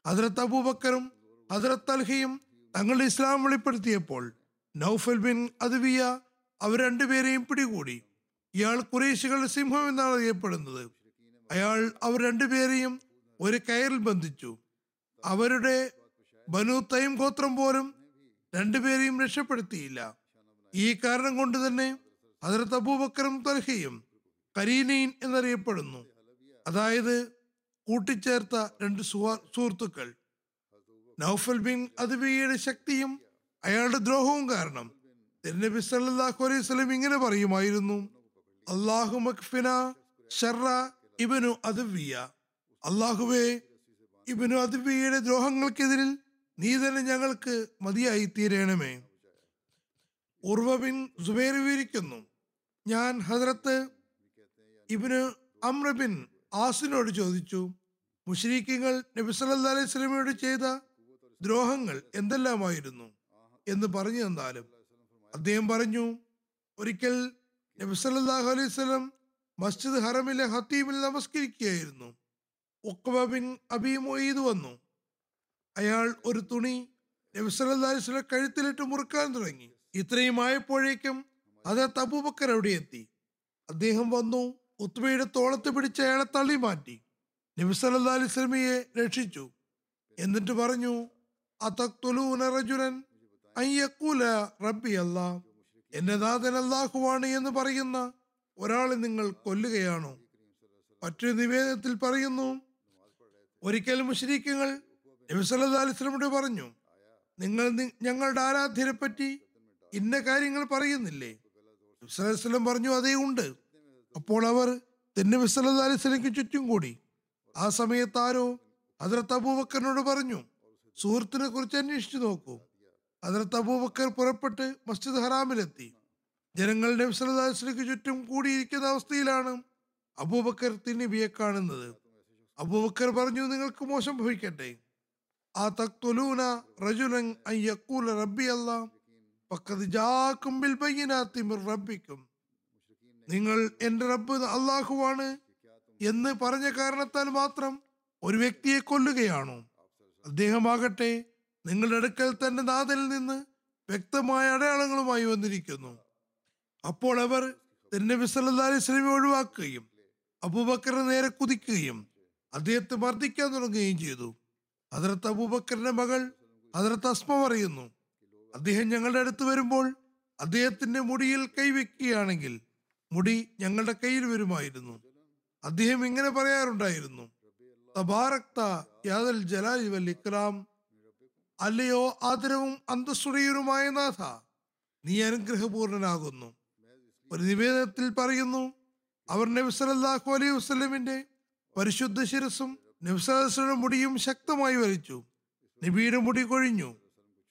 ഹദ്രത്ത് അബൂബക്കറും ഹദ്രത്ത് അൽഹയും തങ്ങളുടെ ഇസ്ലാം വെളിപ്പെടുത്തിയപ്പോൾ നൌഫൽ ബിൻ അദ്വിയ അവർ രണ്ടുപേരെയും പിടികൂടി. ഇയാൾ കുറേശികളുടെ സിംഹം എന്നാണ് അറിയപ്പെടുന്നത്. അയാൾ അവർ രണ്ടുപേരെയും ഒരു കയറിൽ ബന്ധിച്ചു. അവരുടെ ബനു തൈം ഗോത്രം പോലും രണ്ടുപേരെയും രക്ഷപ്പെടുത്തിയില്ല. ഈ കാരണം കൊണ്ട് തന്നെ ഹജറത്ത് അബൂബക്കറും തൽഹയും കരീനീൻ എന്നറിയപ്പെടുന്നു. അതായത് കൂട്ടിച്ചേർത്ത രണ്ട് സുഹ- സുഹൃത്തുക്കൾ. നൌഫൽ ബിൻ അദ്വിയുടെ ശക്തിയും അയാളുടെ ദ്രോഹവും കാരണം തിരുനബി സല്ലല്ലാഹു അലൈഹി വസല്ലം ഇങ്ങനെ പറയുമായിരുന്നു. അള്ളാഹു മക്ഫിന ഷർറ ഇബനു അദ്വിയ. അള്ളാഹുവേ ഇബനു അദ്വിയുടെ ദ്രോഹങ്ങൾക്കെതിരിൽ നീ തന്നെ ഞങ്ങൾക്ക് മതിയായി തീരണമേ ഉർവ ബിൻ സുബൈർ വിവരിക്കുന്നു ഞാൻ ഹജറത്ത് ഇബിന് അമ്രബിൻ ആസിനോട് ചോദിച്ചു മുഷരീഖിങ്ങൾ നബി സല്ലാ അലൈഹി സ്വലമയോട് ചെയ്ത ദ്രോഹങ്ങൾ എന്തെല്ലാമായിരുന്നു? എന്ന് പറഞ്ഞു തന്നാലും അദ്ദേഹം പറഞ്ഞു ഒരിക്കൽ നബി സല്ലല്ലാഹു അലൈഹി സ്വലം മസ്ജിദ് ഹറമിലെ ഹത്തീമിൽ നമസ്കരിക്കുകയായിരുന്നു. ഉഖബ ബിൻ അബി മൊയ്ത് വന്നു. അയാൾ ഒരു തുണി നബി സല്ലല്ലാഹു അലൈഹി വസല്ലം കഴുത്തിലിട്ട് മുറുക്കാൻ തുടങ്ങി. ഇത്രയും ആയപ്പോഴേക്കും അത് തബൂബക്കർ അവിടെ എത്തി. അദ്ദേഹം വന്നു ഉത്ബയുടെ തോളത്ത് പിടിച്ച് അയാളെ തള്ളി മാറ്റി. നബി സല്ലല്ലാഹു അലൈഹി വസല്ലമയെ രക്ഷിച്ചു. എന്നിട്ട് പറഞ്ഞു അതഖ്തുലൂന റജുലൻ അൻ യഖൂല റബ്ബി അല്ലാ എന്റെ നാഥൻ അല്ലാഹുവാണ് എന്ന് പറയുന്ന ഒരാളെ നിങ്ങൾ കൊല്ലുകയാണോ? മറ്റൊരു നിവേദനത്തിൽ പറയുന്നു ഒരിക്കൽ മുഷരീക്കങ്ങൾ നബി സല്ലല്ലാഹു അലൈഹി വസല്ലമയോട് പറഞ്ഞു നിങ്ങൾ ഞങ്ങളുടെ ആരാധ്യരെ പറ്റി ഇന്ന കാര്യങ്ങൾ പറയുന്നില്ലേ? നബി സല്ലല്ലാഹു വസല്ലം പറഞ്ഞു അതേ ഉണ്ട്. അപ്പോൾ അവർ അലൈഹി വസല്ലമയ്ക്ക് ചുറ്റും കൂടി. ആ സമയത്ത് ആരോ ഹദ്രത്ത് അബൂബക്കറിനോട് പറഞ്ഞു സുഹൃത്തിനെ കുറിച്ച് അന്വേഷിച്ചു നോക്കൂ. ഹദ്രത്ത് അബൂബക്കർ പുറപ്പെട്ട് മസ്ജിദ് ഹറാമിലെത്തി. ജനങ്ങൾ നബി സല്ലല്ലാഹു അലൈഹി വസല്ലമയ്ക്ക് ചുറ്റും കൂടിയിരിക്കുന്ന അവസ്ഥയിലാണ് അബൂബക്കർ തിന്നിബിയെ കാണുന്നത്. അബൂബക്കർ പറഞ്ഞു നിങ്ങൾക്ക് മോശം ഭവിക്കട്ടെ. ആ തക്തുലൂന റജുലൻ അയ്യക്കൂല റബ്ബി അല്ലാ. മിർ റബ്ബിക്കും. നിങ്ങൾ എന്റെ റബ്ബ് അള്ളാഹുവാണ് എന്ന് പറഞ്ഞ കാരണത്താൽ മാത്രം ഒരു വ്യക്തിയെ കൊല്ലുകയാണോ. അദ്ദേഹമാകട്ടെ നിങ്ങളുടെ അടുക്കൽ തന്റെ നാഥനിൽ നിന്ന് വ്യക്തമായ അടയാളങ്ങളുമായി വന്നിരിക്കുന്നു. അപ്പോൾ അവർ നബി സല്ലി വസല്ലമയെ ഒഴിവാക്കുകയും അബൂബക്കറിനെ നേരെ കുതിക്കുകയും അദ്ദേഹത്തെ മർദ്ദിക്കാൻ തുടങ്ങുകയും ചെയ്തു. അതിർത്ത് അബൂബക്കറിന്റെ മകൾ അതിർത്ത് അസ്മ പറയുന്നു അദ്ദേഹം ഞങ്ങളുടെ അടുത്ത് വരുമ്പോൾ അദ്ദേഹത്തിന്റെ മുടിയിൽ കൈവെക്കുകയാണെങ്കിൽ മുടി ഞങ്ങളുടെ കയ്യിൽ വരുമായിരുന്നു. അദ്ദേഹം ഇങ്ങനെ പറയാറുണ്ടായിരുന്നു തബാറക്ത യാദൽ ഇക്രാം അല്ലയോ ആദരവും അന്തസ്സുടയരുമായ നാഥ നീ അനുഗ്രഹപൂർണനാകുന്നു. ഒരു നിവേദനത്തിൽ പറയുന്നു അവർ നബി സല്ലല്ലാഹു അലൈഹി വസ്ലമിന്റെ പരിശുദ്ധ ശിരസും നബി സല്ലല്ലാഹു അലൈഹി വസല്ലമയുടെ മുടിയും ശക്തമായി വലിച്ചു നബിയുടെ മുടി കൊഴിഞ്ഞു.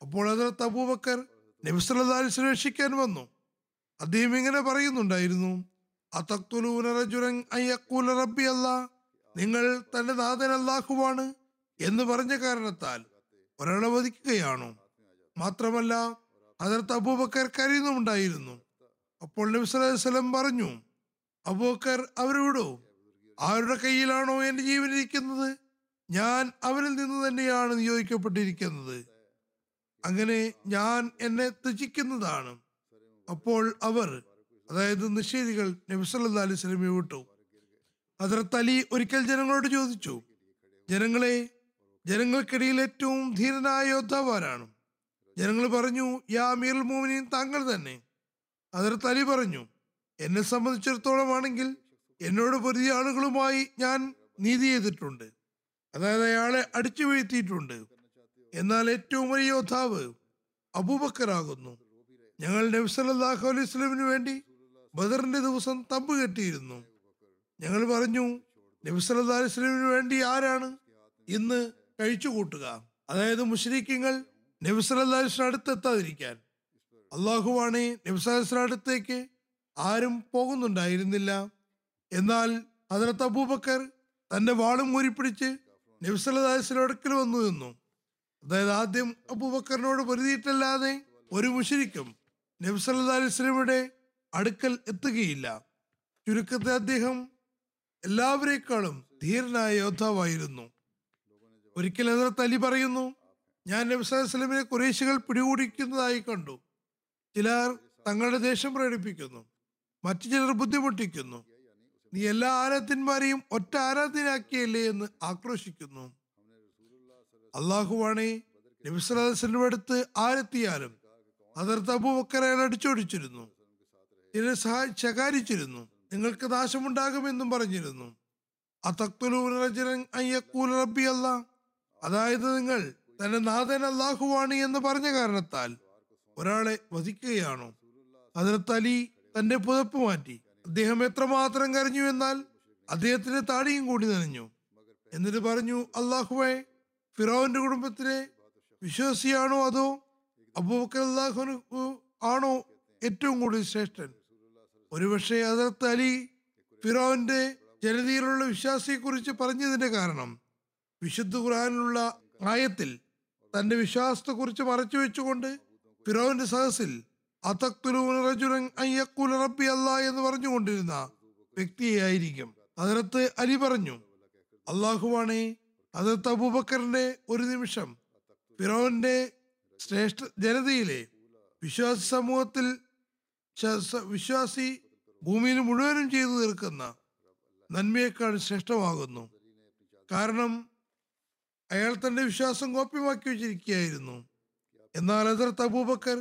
അപ്പോൾ അതിലത്ത് അബൂബക്കർ നബി സല്ലല്ലാഹു രക്ഷിക്കാൻ വന്നു. അദ്ദേഹം ഇങ്ങനെ പറയുന്നുണ്ടായിരുന്നു റബ്ബി അല്ല നിങ്ങൾ തന്റെ നാഥൻ അല്ലാഹുവാണ് എന്ന് പറഞ്ഞ കാരണത്താൽ ഒരാളെ വധിക്കുകയാണോ മാത്രമല്ല ഹദർത്ത് അബൂബക്കർ കരയുന്നുമുണ്ടായിരുന്നു അപ്പോൾ നബി വസല്ലം പറഞ്ഞു അബൂബക്കർ അവരെ വിടൂ. ആരുടെ കയ്യിലാണോ എന്റെ ജീവൻ ഇരിക്കുന്നത്? ഞാൻ അവരിൽ നിന്ന് തന്നെയാണ് നിയോഗിക്കപ്പെട്ടിരിക്കുന്നത്. അങ്ങനെ ഞാൻ എന്നെ ത്യജിക്കുന്നതാണ്. അപ്പോൾ അവർ അതായത് നിഷേധികൾ നബി സല്ലല്ലാഹു അലൈഹി സ്വലമെ വിട്ടു. ഹദ്രത്ത് അലി ഒരിക്കൽ ജനങ്ങളോട് ചോദിച്ചു ജനങ്ങളെ ജനങ്ങൾക്കിടയിൽ ഏറ്റവും ധീരനായ യോദ്ധാവാനാണ് ജനങ്ങൾ പറഞ്ഞു യാ അമീർ മോമിനീൻ താങ്കൾ തന്നെ. ഹദ്രത്ത് തലി പറഞ്ഞു എന്നെ സംബന്ധിച്ചിടത്തോളം ആണെങ്കിൽ എന്നോട് പൊരുതിയ ആളുകളുമായി ഞാൻ നീതി ചെയ്തിട്ടുണ്ട്. അതായത് അയാളെ അടിച്ചു വീഴ്ത്തിയിട്ടുണ്ട്. എന്നാൽ ഏറ്റവും വലിയ യോദ്ധാവ് അബൂബക്കറാകുന്നു ഞങ്ങൾ നബി സല്ലല്ലാഹു അലൈഹി സ്വലമിന് വേണ്ടി ബദറിന്റെ ദിവസം തമ്പ് കെട്ടിയിരുന്നു. ഞങ്ങൾ പറഞ്ഞു നബി സല്ലല്ലാഹു അലൈഹി സ്വലമിന് വേണ്ടി ആരാണ് ഇന്ന് കഴിച്ചു കൂട്ടുക. അതായത് മുസ്ലിക്കങ്ങൾ നബി സല്ലല്ലാഹു അലൈഹി വസല്ലം അടുത്തെത്താതിരിക്കാൻ അള്ളാഹുവാണ് നബി സല്ലല്ലാഹു അടുത്തേക്ക് ആരും പോകുന്നുണ്ടായിരുന്നില്ല. എന്നാൽ അതിനകത്ത് അബൂബക്കർ തന്റെ വാളും ഊരിപ്പിടിച്ച് നബി സല്ലല്ലാഹു അടുക്കൽ വന്നു നിന്നു. അതായത് ആദ്യം അബൂബക്കറിനോട് പൊരുതിയിട്ടല്ലാതെ ഒരു മുഷരിക്കും നബി സല്ലല്ലാഹു അടുക്കൽ എത്തുകയില്ല. ചുരുക്കത്തെ അദ്ദേഹം എല്ലാവരേക്കാളും ധീരനായ യോദ്ധാവായിരുന്നു. ഒരിക്കൽ ഹസരത്ത് അലി പറയുന്നു ഞാൻ നബ്സലമിനെ കുറേശികൾ പിടികൂടിക്കുന്നതായി കണ്ടു. ചിലർ തങ്ങളുടെ ദേഷ്യം പ്രകടിപ്പിക്കുന്നു മറ്റു ചിലർ ബുദ്ധിമുട്ടിക്കുന്നു. നീ എല്ലാ ആരാധന്മാരെയും ഒറ്റ ആരാധനയാക്കിയല്ലേ എന്ന് ആക്രോശിക്കുന്നു. അള്ളാഹുവാണെ നബിസ്ലാസിന്റെ അടുത്ത് ആരെത്തിയാലും അതിർത്ത് അബൂബക്കർ അയാൾ അടിച്ചോടിച്ചിരുന്നു. ചിലർ സഹായി ശകാരിച്ചിരുന്നു. നിങ്ങൾക്ക് നാശമുണ്ടാകുമെന്നും പറഞ്ഞിരുന്നു. റബ്ബി അല്ല അതായത് നിങ്ങൾ തന്റെ നാഥൻ അള്ളാഹുവാണ് എന്ന് പറഞ്ഞ കാരണത്താൽ ഒരാളെ വധിക്കുകയാണോ? അതിർത്ത് അലി തന്റെ പുതപ്പ് മാറ്റി. അദ്ദേഹം എത്രമാത്രം കരഞ്ഞു എന്നാൽ അദ്ദേഹത്തിന്റെ താടിയും കൂടി നനഞ്ഞു. എന്നിട്ട് പറഞ്ഞു അള്ളാഹുവെ ഫിറോവിന്റെ കുടുംബത്തിലെ വിശ്വാസിയാണോ അതോ അബൂബക്കർ അള്ളാഹു ആണോ ഏറ്റവും കൂടുതൽ ശ്രേഷ്ഠൻ? ഒരുപക്ഷെ അതിർത്ത് അലി ഫിറോവിന്റെ ജനതയിലുള്ള വിശ്വാസിയെ കുറിച്ച് പറഞ്ഞതിന്റെ കാരണം വിശുദ്ധ ഖുറാനിലുള്ള ആയത്തിൽ തന്റെ വിശ്വാസത്തെ കുറിച്ച് മറച്ചു വെച്ചുകൊണ്ട് ഫിറോവിന്റെ സഹസിൽ യഖൂല റബ്ബി അല്ലാ എന്ന് പറഞ്ഞുകൊണ്ടിരുന്ന വ്യക്തിയായിരിക്കും അതിനകത്ത് അലി പറഞ്ഞു അള്ളാഹുവാണേ അതിർത്ത് അബൂബക്കറിന്റെ ഒരു നിമിഷം ഫിറോവിന്റെ ശ്രേഷ്ഠ ജനതയിലെ വിശ്വാസി സമൂഹത്തിൽ വിശ്വാസി ഭൂമിയിൽ മുഴുവനും ചെയ്തു തീർക്കുന്ന നന്മയേക്കാൾ ശ്രേഷ്ഠമാകുന്നു. കാരണം അയാൾ തന്റെ വിശ്വാസം ഗോപ്യമാക്കി വെച്ചിരിക്കുകയായിരുന്നു. എന്നാൽ ഹസരത്ത് അബൂബക്കർ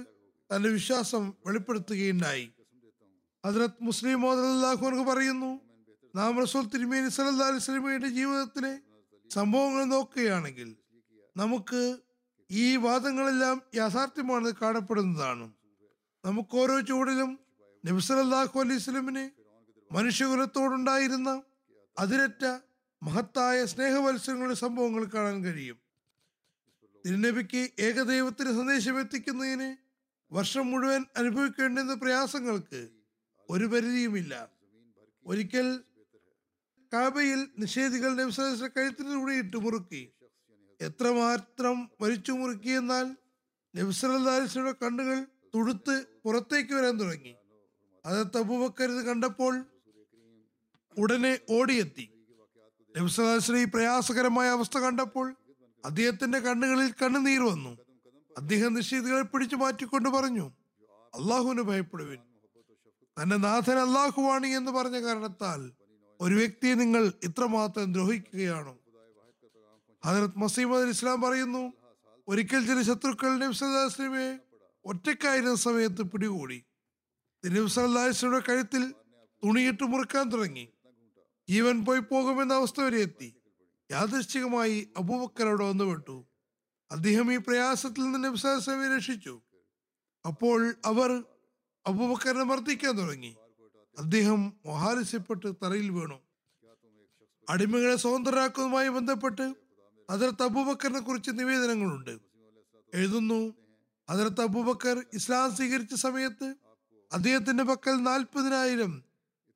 തന്റെ വിശ്വാസം വെളിപ്പെടുത്തുകയുണ്ടായി. ഹസരത്ത് മുസ്ലിം മോദാഹുനക്ക് പറയുന്നു നാം റസൂൽ തിരുമേനി സല്ലല്ലാഹു അലൈഹി വസല്ലമയുടെ ജീവിതത്തിലെ സംഭവങ്ങൾ നോക്കുകയാണെങ്കിൽ നമുക്ക് ഈ വാദങ്ങളെല്ലാം യാഥാർത്ഥ്യമാണെന്ന് കാണപ്പെടുന്നതാണ്. നമുക്ക് ഓരോ ചൂടിലും നബി സല്ലല്ലാഹു അലൈഹി സ്വലമിന് മനുഷ്യകുലത്തോടുണ്ടായിരുന്ന അതിരറ്റ മഹത്തായ സ്നേഹവത്സരങ്ങളുടെ സംഭവങ്ങൾ കാണാൻ കഴിയും. തിരുനബിക്ക് ഏകദൈവത്തിന് സന്ദേശം എത്തിക്കുന്നതിന് വർഷം മുഴുവൻ അനുഭവിക്കേണ്ടുന്ന പ്രയാസങ്ങൾക്ക് ഒരു പരിധിയുമില്ല. ഒരിക്കൽ കാബയിൽ നിഷേധികൾ നബ്സലിന്റെ കഴുത്തിലൂടെ ഇട്ട് മുറുക്കി. എത്രമാത്രം വലിച്ചു മുറുക്കിയെന്നാൽ നബ്സലിന്റെ കണ്ണുകൾ തുടുത്ത് പുറത്തേക്ക് വരാൻ തുടങ്ങി. അത് അബൂബക്കർ കണ്ടപ്പോൾ ഉടനെ ഓടിയെത്തി. നബ്സലാസ്ലി പ്രയാസകരമായ അവസ്ഥ കണ്ടപ്പോൾ അദ്ദേഹത്തിന്റെ കണ്ണുകളിൽ കണ്ണുനീർ വന്നു. അദ്ദേഹം നിഷേധികളെ പിടിച്ചു മാറ്റിക്കൊണ്ട് പറഞ്ഞു അള്ളാഹുവിന് ഭയപ്പെടുവിൻ. തന്റെ നാഥൻ അള്ളാഹുവാണ് എന്ന് പറഞ്ഞ കാരണത്താൽ ഒരു വ്യക്തിയെ നിങ്ങൾ ഇത്രമാത്രം ദ്രോഹിക്കുകയാണോ? ഹജറത് മസീമദ് ഇസ്ലാം പറയുന്നു ഒരിക്കൽ ചില ശത്രുക്കൾ നബ്സലാസ്ലിമെ ഒറ്റക്കായിരുന്ന സമയത്ത് പിടികൂടി. നബ്സലാസ്ലിയുടെ കഴുത്തിൽ തുണിയിട്ട് മുറുക്കാൻ തുടങ്ങി. ജീവൻ പോയി പോകുമെന്ന അവസ്ഥ വരെ എത്തി. യാദൃശ്ചികമായി അബൂബക്കർ അവിടെ വന്നുപെട്ടു അദ്ദേഹം ഈ പ്രയാസത്തിൽ നിന്ന് നബ്സാസ്ലമെ രക്ഷിച്ചു. അപ്പോൾ അവർ അബൂബക്കറിനെ മർദ്ദിക്കാൻ തുടങ്ങി. അദ്ദേഹം മഹാലസ്യപ്പെട്ട് തറയിൽ വീണു. അടിമകളെ സ്വതന്ത്രരാക്കുന്നതുമായി ബന്ധപ്പെട്ട് അതിർത്ത് അബൂബക്കറിനെ കുറിച്ച് നിവേദനങ്ങളുണ്ട്. എഴുതുന്നു അതിർത്ത് അബൂബക്കർ ഇസ്ലാം സ്വീകരിച്ച സമയത്ത് അദ്ദേഹത്തിന്റെ പക്കൽ നാൽപ്പതിനായിരം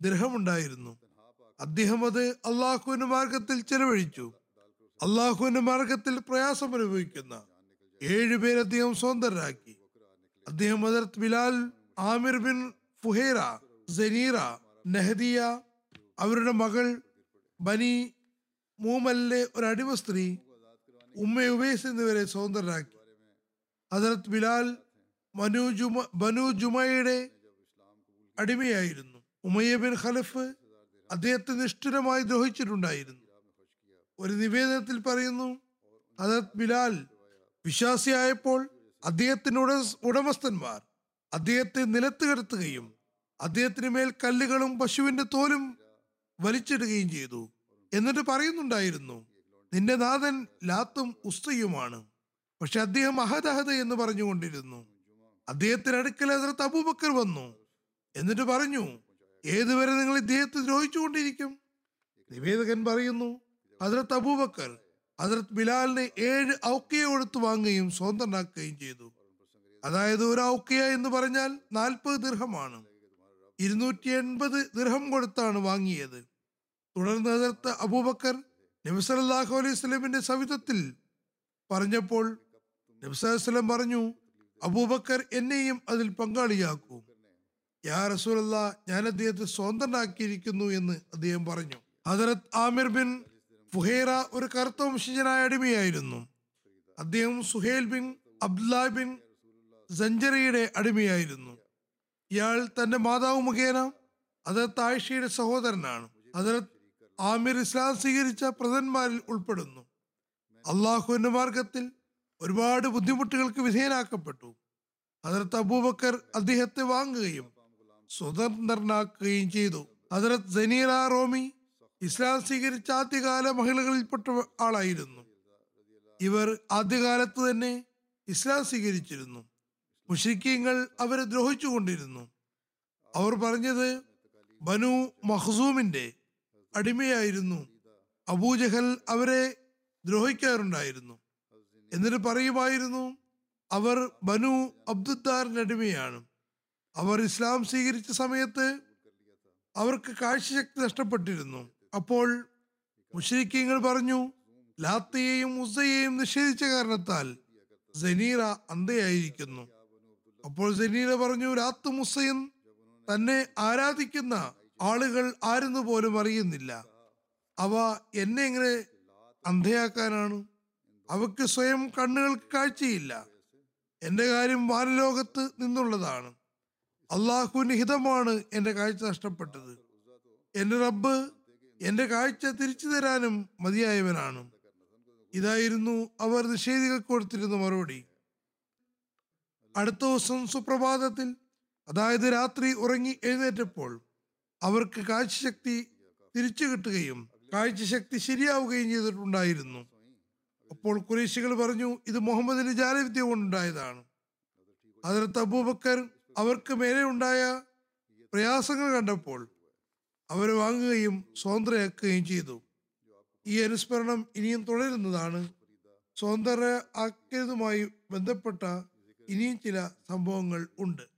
ദൃഹമുണ്ടായിരുന്നു അദ്ദേഹം അത് അള്ളാഹുവിന്റെ മാർഗത്തിൽ ചെലവഴിച്ചു. അള്ളാഹുവിന്റെ മാർഗത്തിൽ പ്രയാസം അനുഭവിക്കുന്ന ഏഴുപേരെ അദ്ദേഹം സ്വതന്ത്രരാക്കി അദ്ദേഹം ഹദരത്ത് Bilal Amir bin Fuhaira Zanira Nahdiya അവരുടെ മകൾ ബനി മൂമലിലെ ഒരു അടിമ സ്ത്രീ ഉമ്മ ഉബേസ് എന്നിവരെ സ്വതന്ത്രരാക്കി ഹദരത്ത് ബിലാൽ മനു ജുമ ബനു ജുമയുടെ അടിമയായിരുന്നു. ഉമയ്യ ബിൻ ഖലഫ് അദ്ദേഹത്തെ നിഷ്ഠുരമായി ദ്രോഹിച്ചിട്ടുണ്ടായിരുന്നു. ഒരു നിവേദനത്തിൽ പറയുന്നു അദത് ബിലാൽ വിശ്വാസിയായപ്പോൾ അദ്ദേഹത്തിന്റെ ഉട- ഉടമസ്ഥന്മാർ അദ്ദേഹത്തെ നിലത്ത് കിടത്തുകയും അദ്ദേഹത്തിന് മേൽ കല്ലുകളും പശുവിന്റെ തോലും വലിച്ചിടുകയും ചെയ്തു. എന്നിട്ട് പറയുന്നുണ്ടായിരുന്നു നിന്റെ നാഥൻ ലാത്തും ഉസ്തയുമാണ്. പക്ഷെ അദ്ദേഹം അഹദഹത അഹദ് എന്ന് പറഞ്ഞുകൊണ്ടിരുന്നു. അദ്ദേഹത്തിന് അടുക്കൽ അതിർത്ത് അബൂബക്കർ വന്നു. എന്നിട്ട് പറഞ്ഞു ഏതുവരെ നിങ്ങൾ ഇദ്ദേഹത്തെ ദ്രോഹിച്ചുകൊണ്ടിരിക്കും? നിവേദകൻ പറയുന്നു അതിർത്ത് അബൂബക്കർ അതിർത്ത് ബിലാലിനെ ഏഴ് ഔക്കയെ കൊടുത്ത് വാങ്ങുകയും സ്വന്തമാക്കുകയും ചെയ്തു. അതായത് ഒരു ഔക്കയ എന്ന് പറഞ്ഞാൽ നാൽപ്പത് ദീർഘമാണ് ഇരുന്നൂറ്റി എൺപത് ദീർഘം കൊടുത്താണ് വാങ്ങിയത്. തുടർന്ന് അതിർത്ത് അബൂബക്കർ നബ്സലാഹു അലൈഹി സ്വലമിന്റെ സവിധത്തിൽ പറഞ്ഞപ്പോൾ നബ്സലം പറഞ്ഞു അബൂബക്കർ എന്നെയും അതിൽ പങ്കാളിയാക്കൂ. യാ റസൂലല്ല ഞാൻ അദ്ദേഹത്തെ സ്വന്തനാക്കിയിരിക്കുന്നു എന്ന് അദ്ദേഹം പറഞ്ഞു. ഹജറത് ആമിർ ബിൻ ഫുഹേറ ഒരു കറുത്ത വംശജനായ അടിമയായിരുന്നു. അദ്ദേഹം സുഹേൽ ബിൻ അബ്ദുല്ല ബിൻ സഞ്ചറിയുടെ അടിമയായിരുന്നു. ഇയാൾ തന്റെ മാതാവ് മുഖേന അദർത്ത് ആയിഷയുടെ സഹോദരനാണ്. അദർത്ത് ആമിർ ഇസ്ലാം സ്വീകരിച്ച പ്രധാന്മാരിൽ ഉൾപ്പെടുന്നു. അള്ളാഹുവിന്റെ മാർഗത്തിൽ ഒരുപാട് ബുദ്ധിമുട്ടുകൾക്ക് വിധേയനാക്കപ്പെട്ടു. അതിർത്ത് അബൂബക്കർ അദ്ദേഹത്തെ വാങ്ങുകയും സ്വതന്ത്രനാക്കുകയും ചെയ്തു. ഹജറത് സനീറ റോമി ഇസ്ലാം സ്വീകരിച്ച ആദ്യകാല മഹിളകളിൽപ്പെട്ട ആളായിരുന്നു. ഇവർ ആദ്യകാലത്ത് തന്നെ ഇസ്ലാം സ്വീകരിച്ചിരുന്നു. മുഷിക്കീങ്ങൾ അവരെ ദ്രോഹിച്ചുകൊണ്ടിരുന്നു അവർ പറഞ്ഞത് ബനു മഹ്സൂമിന്റെ അടിമയായിരുന്നു. അബൂജഹൽ അവരെ ദ്രോഹിക്കാറുണ്ടായിരുന്നു. എന്നിട്ട് പറയുമായിരുന്നു അവർ ബനു അബ്ദുദ്ദാറിന്റെ അടിമയാണ്. അവർ ഇസ്ലാം സ്വീകരിച്ച സമയത്ത് അവർക്ക് കാഴ്ചശക്തി നഷ്ടപ്പെട്ടിരുന്നു. അപ്പോൾ മുഷരിക്കീങ്ങൾ പറഞ്ഞു ലാത്തയെയും ഉസയെയും നിഷേധിച്ച കാരണത്താൽ ജനീറ അന്ധയായിരിക്കുന്നു. അപ്പോൾ ജനീറ പറഞ്ഞു ലാത്ത് മുസയും തന്നെ ആരാധിക്കുന്ന ആളുകൾ ആരെന്ന് പോലും അറിയുന്നില്ല. അവ എന്നെ എങ്ങനെ അന്ധയാക്കാനാണ്? അവക്ക് സ്വയം കണ്ണുകൾക്ക് കാഴ്ചയില്ല. എന്റെ കാര്യം വാനലോകത്ത് നിന്നുള്ളതാണ്. അള്ളാഹുവിന് ഹിതമാണ് എന്റെ കാഴ്ച നഷ്ടപ്പെട്ടത്. എന്റെ റബ്ബ് എന്റെ കാഴ്ച തിരിച്ചു തരാനും മതിയായവനാണ്. ഇതായിരുന്നു അവർ നിഷേധികൾ കൊടുത്തിരുന്ന മറുപടി. അടുത്ത ദിവസം സുപ്രഭാതത്തിൽ അതായത് രാത്രി ഉറങ്ങി എഴുന്നേറ്റപ്പോൾ അവർക്ക് കാഴ്ചശക്തി തിരിച്ചു കിട്ടുകയും കാഴ്ചശക്തി ശരിയാവുകയും ചെയ്തിട്ടുണ്ടായിരുന്നു. അപ്പോൾ കുറേശികൾ പറഞ്ഞു ഇത് മുഹമ്മദിന്റെ ജാലവിദ്യ കൊണ്ടുണ്ടായതാണ്. അതിർത്ത് അബൂബക്കർ അവർക്ക് മേലെ ഉണ്ടായ പ്രയാസങ്ങൾ കണ്ടപ്പോൾ അവരെ വാങ്ങുകയും സ്വതന്ത്രയാക്കുകയും ചെയ്തു. ഈ അനുസ്മരണം ഇനിയും തുടരുന്നതാണ്. സ്വതന്ത്ര ആക്കിയതുമായി ബന്ധപ്പെട്ട ഇനിയും ചില സംഭവങ്ങൾ ഉണ്ട്.